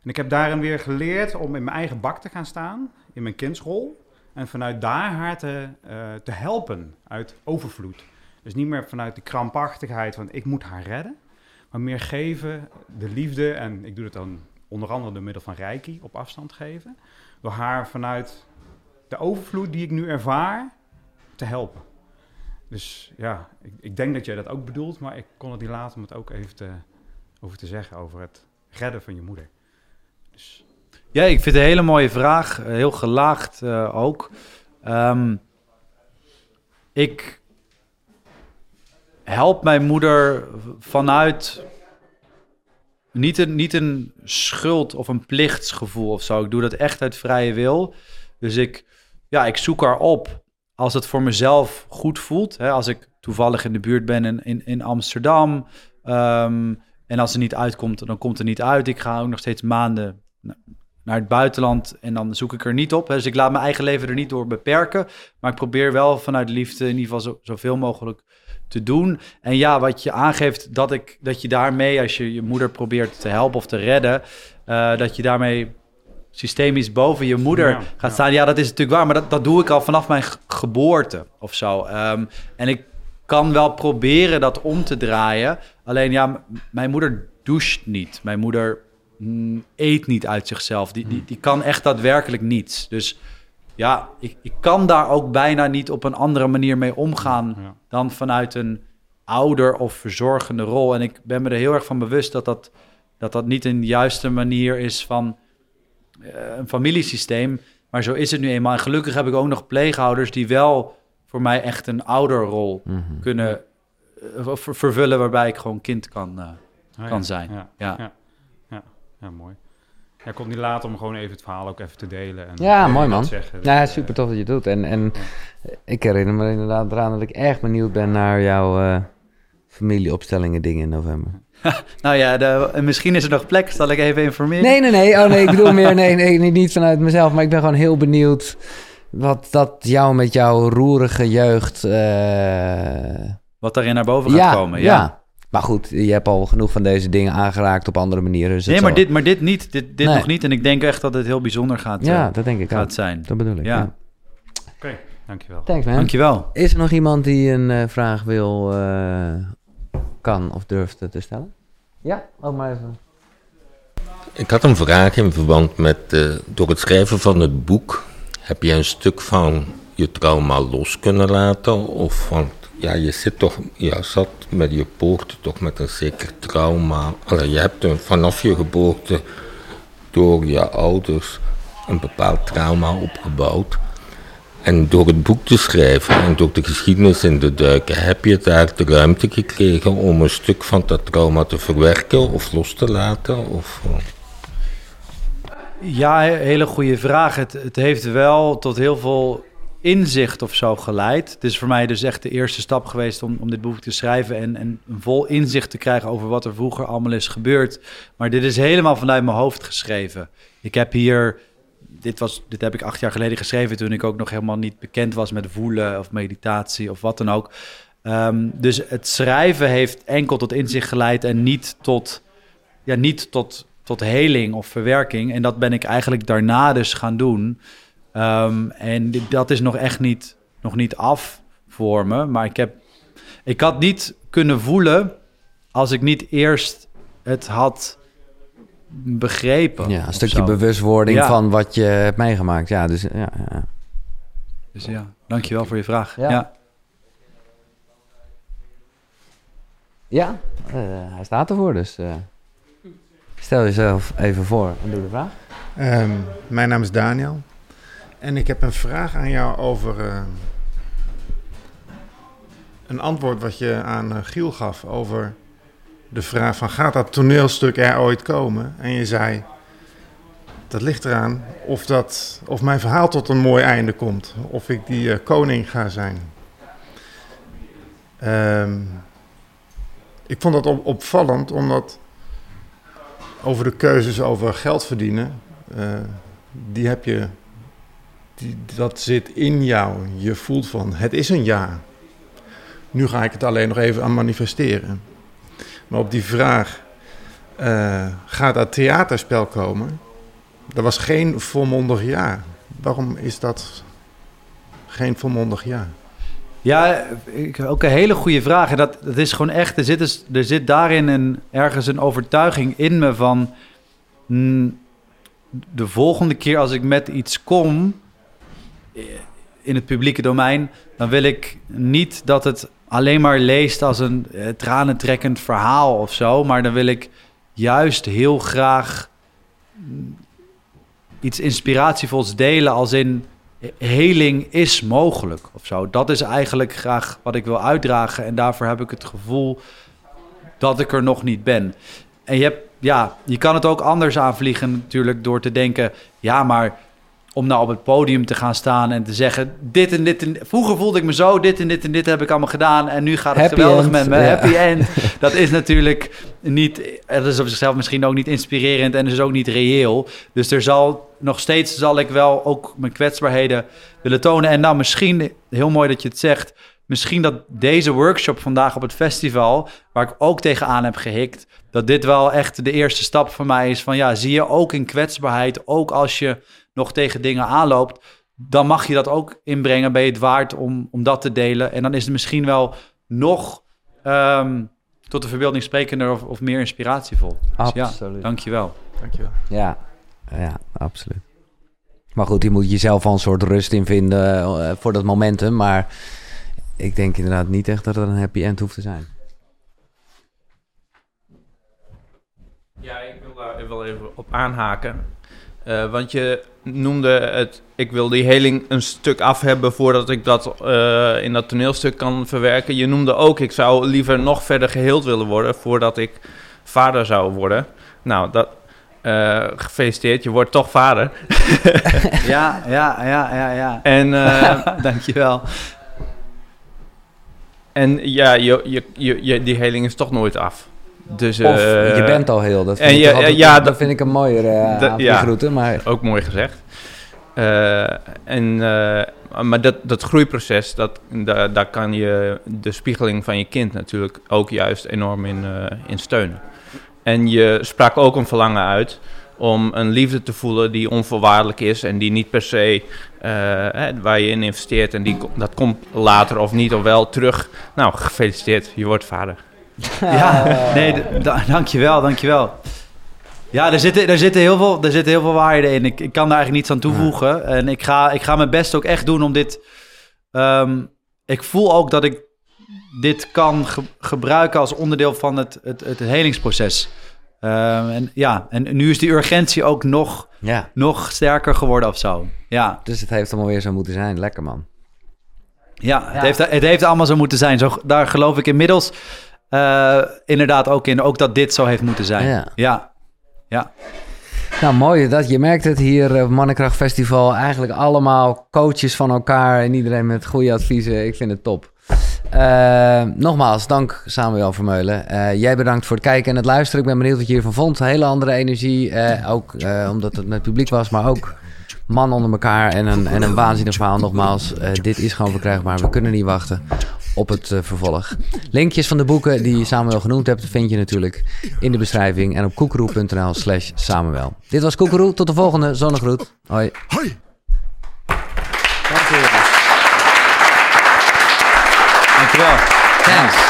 En ik heb daarin weer geleerd om in mijn eigen bak te gaan staan, in mijn kindsrol. En vanuit daar haar te, eh, te helpen uit overvloed. Dus niet meer vanuit die krampachtigheid van ik moet haar redden. Maar meer geven, de liefde. En ik doe het dan onder andere door middel van reiki op afstand geven. Door haar vanuit de overvloed die ik nu ervaar te helpen. Dus ja, ik, ik denk dat jij dat ook bedoelt, maar ik kon het niet laten om het ook even over te zeggen over het redden van je moeder. Dus Ja, ik vind het een hele mooie vraag. eh, Heel gelaagd eh, ook. Ehm, ik help mijn moeder vanuit niet een, niet een schuld of een plichtsgevoel of zo. Ik doe dat echt uit vrije wil. Dus ik, ja, ik zoek haar op als het voor mezelf goed voelt. Hè, als ik toevallig in de buurt ben in, in, in Amsterdam. ehm, en als ze niet uitkomt, dan komt er niet uit. Ik ga ook nog steeds maanden na- naar het buitenland en dan zoek ik er niet op. hè. Dus ik laat mijn eigen leven er niet door beperken. Maar ik probeer wel vanuit liefde in ieder geval zo, zoveel mogelijk te doen. En ja, wat je aangeeft, dat, ik, dat je daarmee, als je je moeder probeert te helpen of te redden, eh, dat je daarmee systemisch boven je moeder Ja, gaat ja. staan. Ja, dat is natuurlijk waar, maar dat, dat doe ik al vanaf mijn ge- geboorte of zo. Ehm, en ik kan wel proberen dat om te draaien. Alleen ja, mijn moeder doucht niet. Mijn moeder mm, eet niet uit zichzelf. Die, die, die kan echt daadwerkelijk niets. Dus ja, ik, ik kan daar ook bijna niet op een andere manier mee omgaan ja. dan vanuit een ouder of verzorgende rol. En ik ben me er heel erg van bewust dat dat, dat, dat niet een juiste manier is van een familiesysteem. Maar zo is het nu eenmaal. En gelukkig heb ik ook nog pleegouders die wel voor mij echt een ouderrol Mhm. kunnen eh, ver- vervullen, waarbij ik gewoon kind kan. eh, Ah, Kan ja. zijn, Ja, ja. ja. ja. ja, mooi. Ja, ik kon niet laten om gewoon even het verhaal ook even te delen. En Ja, mooi, man. Zeggen. Nou ja, super eh, tof dat je het doet. En, en ik herinner me inderdaad eraan dat ik erg benieuwd ben naar jouw eh, familieopstellingen dingen in november. nou ja, de, misschien is er nog plek. Zal ik even informeren? Nee, nee, nee. Oh nee, ik bedoel meer, nee, nee, niet- niet vanuit mezelf. Maar ik ben gewoon heel benieuwd wat dat jou met jouw roerige jeugd... eh, Wat daarin naar boven gaat ja, komen. ja. Ja. Maar goed, je hebt al genoeg van deze dingen aangeraakt op andere manieren. Dus het Nee, maar zal- dit, maar dit niet. Dit, dit Nee. nog niet. En ik denk echt dat het heel bijzonder gaat, Ja, eh, dat denk ik ook. gaat zijn. Dat bedoel ik, ja. Ja. Oké, dankjewel. Thanks, man. Dankjewel. Is er nog iemand die een eh, vraag wil, eh, kan of durft te stellen? Ja, ook maar even. Ik had een vraag in verband met, eh, door het schrijven van het boek, heb je een stuk van je trauma los kunnen laten? Of van ja, je zit toch, ja, zat met je geboorte toch met een zeker trauma. Allee, je hebt een, vanaf je geboorte door je ouders een bepaald trauma opgebouwd. En door het boek te schrijven en door de geschiedenis in te duiken, heb je daar de ruimte gekregen om een stuk van dat trauma te verwerken of los te laten? Of, eh? Ja, he- hele goede vraag. Het, het heeft wel tot heel veel inzicht of zo geleid. Het is voor mij dus echt de eerste stap geweest om, om dit boek te schrijven en, en een vol inzicht te krijgen over wat er vroeger allemaal is gebeurd. Maar dit is helemaal vanuit mijn hoofd geschreven. Ik heb hier, dit, was, dit heb ik acht jaar geleden geschreven toen ik ook nog helemaal niet bekend was met voelen of meditatie of wat dan ook. Ehm, dus het schrijven heeft enkel tot inzicht geleid en niet tot, ja, niet tot, tot heling of verwerking. En dat ben ik eigenlijk daarna dus gaan doen. Ehm, en dat is nog echt niet, nog niet af voor me. Maar ik, heb, ik had niet kunnen voelen als ik niet eerst het had begrepen. Ja, een stukje zo. bewustwording Ja. van wat je hebt meegemaakt. Ja, dus ja, ja. Dus ja, dankjewel voor je vraag. Ja. Ja. Ja, eh, hij staat ervoor, dus eh, stel jezelf even voor en doe de vraag. Ehm, mijn naam is Daniel. En ik heb een vraag aan jou over eh, een antwoord wat je aan Giel gaf over de vraag van gaat dat toneelstuk er ooit komen? En je zei dat ligt eraan of, dat, of mijn verhaal tot een mooi einde komt. Of ik die eh, koning ga zijn. Ehm, ik vond dat op- opvallend omdat over de keuzes over geld verdienen, eh, die heb je, die, dat zit in jou. Je voelt van, het is een ja. Nu ga ik het alleen nog even aan manifesteren. Maar op die vraag, eh, gaat dat theaterspel komen? Dat was geen volmondig ja. Waarom is dat geen volmondig ja? Ja, ook een hele goede vraag. En dat, dat is gewoon echt, er zit, dus, er zit daarin een, ergens een overtuiging in me van... mm, de volgende keer als ik met iets kom eh, in het publieke domein... dan wil ik niet dat het alleen maar leest als een eh, tranentrekkend verhaal of zo... maar dan wil ik juist heel graag mm, iets inspiratievols delen als in heling is mogelijk of zo. Dat is eigenlijk graag wat ik wil uitdragen. En daarvoor heb ik het gevoel dat ik er nog niet ben. En je, hebt, ja, je kan het ook anders aanvliegen natuurlijk door te denken... ja, maar om nou op het podium te gaan staan en te zeggen... dit en dit en... Vroeger voelde ik me zo, dit en dit en dit heb ik allemaal gedaan... en nu gaat het Happy geweldig end, met me, ja. happy end. Dat is natuurlijk niet... Dat is op zichzelf misschien ook niet inspirerend en is ook niet reëel. Dus er zal nog steeds zal ik wel ook mijn kwetsbaarheden willen tonen. En nou, misschien, heel mooi dat je het zegt... misschien dat deze workshop vandaag op het festival... waar ik ook tegenaan heb gehikt... dat dit wel echt de eerste stap voor mij is van... ja, zie je ook in kwetsbaarheid, ook als je nog tegen dingen aanloopt... dan mag je dat ook inbrengen. Ben je het waard om, om dat te delen? En dan is het misschien wel nog... ehm, tot de verbeelding sprekender of, of meer inspiratievol. Dus ja, Absoluut. dankjewel. Dankjewel. Ja, ja, absoluut. Maar goed, je moet jezelf al een soort rust in vinden eh, voor dat momentum. Maar ik denk inderdaad niet echt dat het een happy end hoeft te zijn. Ja, ik wil daar wel even op aanhaken. Eh, want je noemde het, ik wil die heling een stuk af hebben voordat ik dat eh, in dat toneelstuk kan verwerken. Je noemde ook, ik zou liever nog verder geheeld willen worden voordat ik vader zou worden. Nou, dat, eh, gefeliciteerd, je wordt toch vader. Ja, ja, ja, ja, ja. En, Dankjewel. en ja, je, je, je- die heling is toch nooit af. Dus, Of eh, je bent al heel. Dat vind, en ik, altijd- ja, dat, dat- vind ik een mooiere uh, ja. Maar Ook mooi gezegd. Eh, en, maar dat, dat groeiproces, dat, daar, daar kan je de spiegeling van je kind natuurlijk ook juist enorm in, in steunen. En je sprak ook een verlangen uit om een liefde te voelen die onvoorwaardelijk is en die niet per se waar je in investeert en die, dat komt later of niet of wel terug. Nou, gefeliciteerd, je wordt vader. Ja, nee, dankjewel, dankjewel. Ja, er zitten, er zitten, heel, veel, er zitten heel veel waarheden in. Ik, ik kan daar eigenlijk niets aan toevoegen. En ik ga, ik ga mijn best ook echt doen om dit... ehm, ik voel ook dat ik dit kan ge- gebruiken als onderdeel van het, het, het helingsproces. Ehm, en ja, en nu is die urgentie ook nog, Ja, nog sterker geworden of zo. Ja, dus het heeft allemaal weer zo moeten zijn. Lekker man. ja, Het, heeft, het heeft allemaal zo moeten zijn. Zo, daar geloof ik inmiddels eh, inderdaad ook in. Ook dat dit zo heeft moeten zijn. Ja. ja. ja. Nou, mooi dat je merkt het hier eh, op Mannenkracht Festival. Eigenlijk allemaal coaches van elkaar en iedereen met goede adviezen. Ik vind het top. Eh, nogmaals, dank Samuel Vermeulen. Eh, jij bedankt voor het kijken en het luisteren. Ik ben benieuwd wat je hiervan vond. Hele andere energie, eh, ook eh, omdat het met publiek was, maar ook man onder elkaar en een, en een waanzinnig verhaal. Nogmaals, eh, dit is gewoon verkrijgbaar. We kunnen niet wachten op het eh, vervolg. Linkjes van de boeken die Samuel genoemd hebt, vind je natuurlijk in de beschrijving en op koekeroe.nl slash Samuel. Dit was Koekeroe, tot de volgende zonnegroet. Hoi. Dankjewel. Thanks.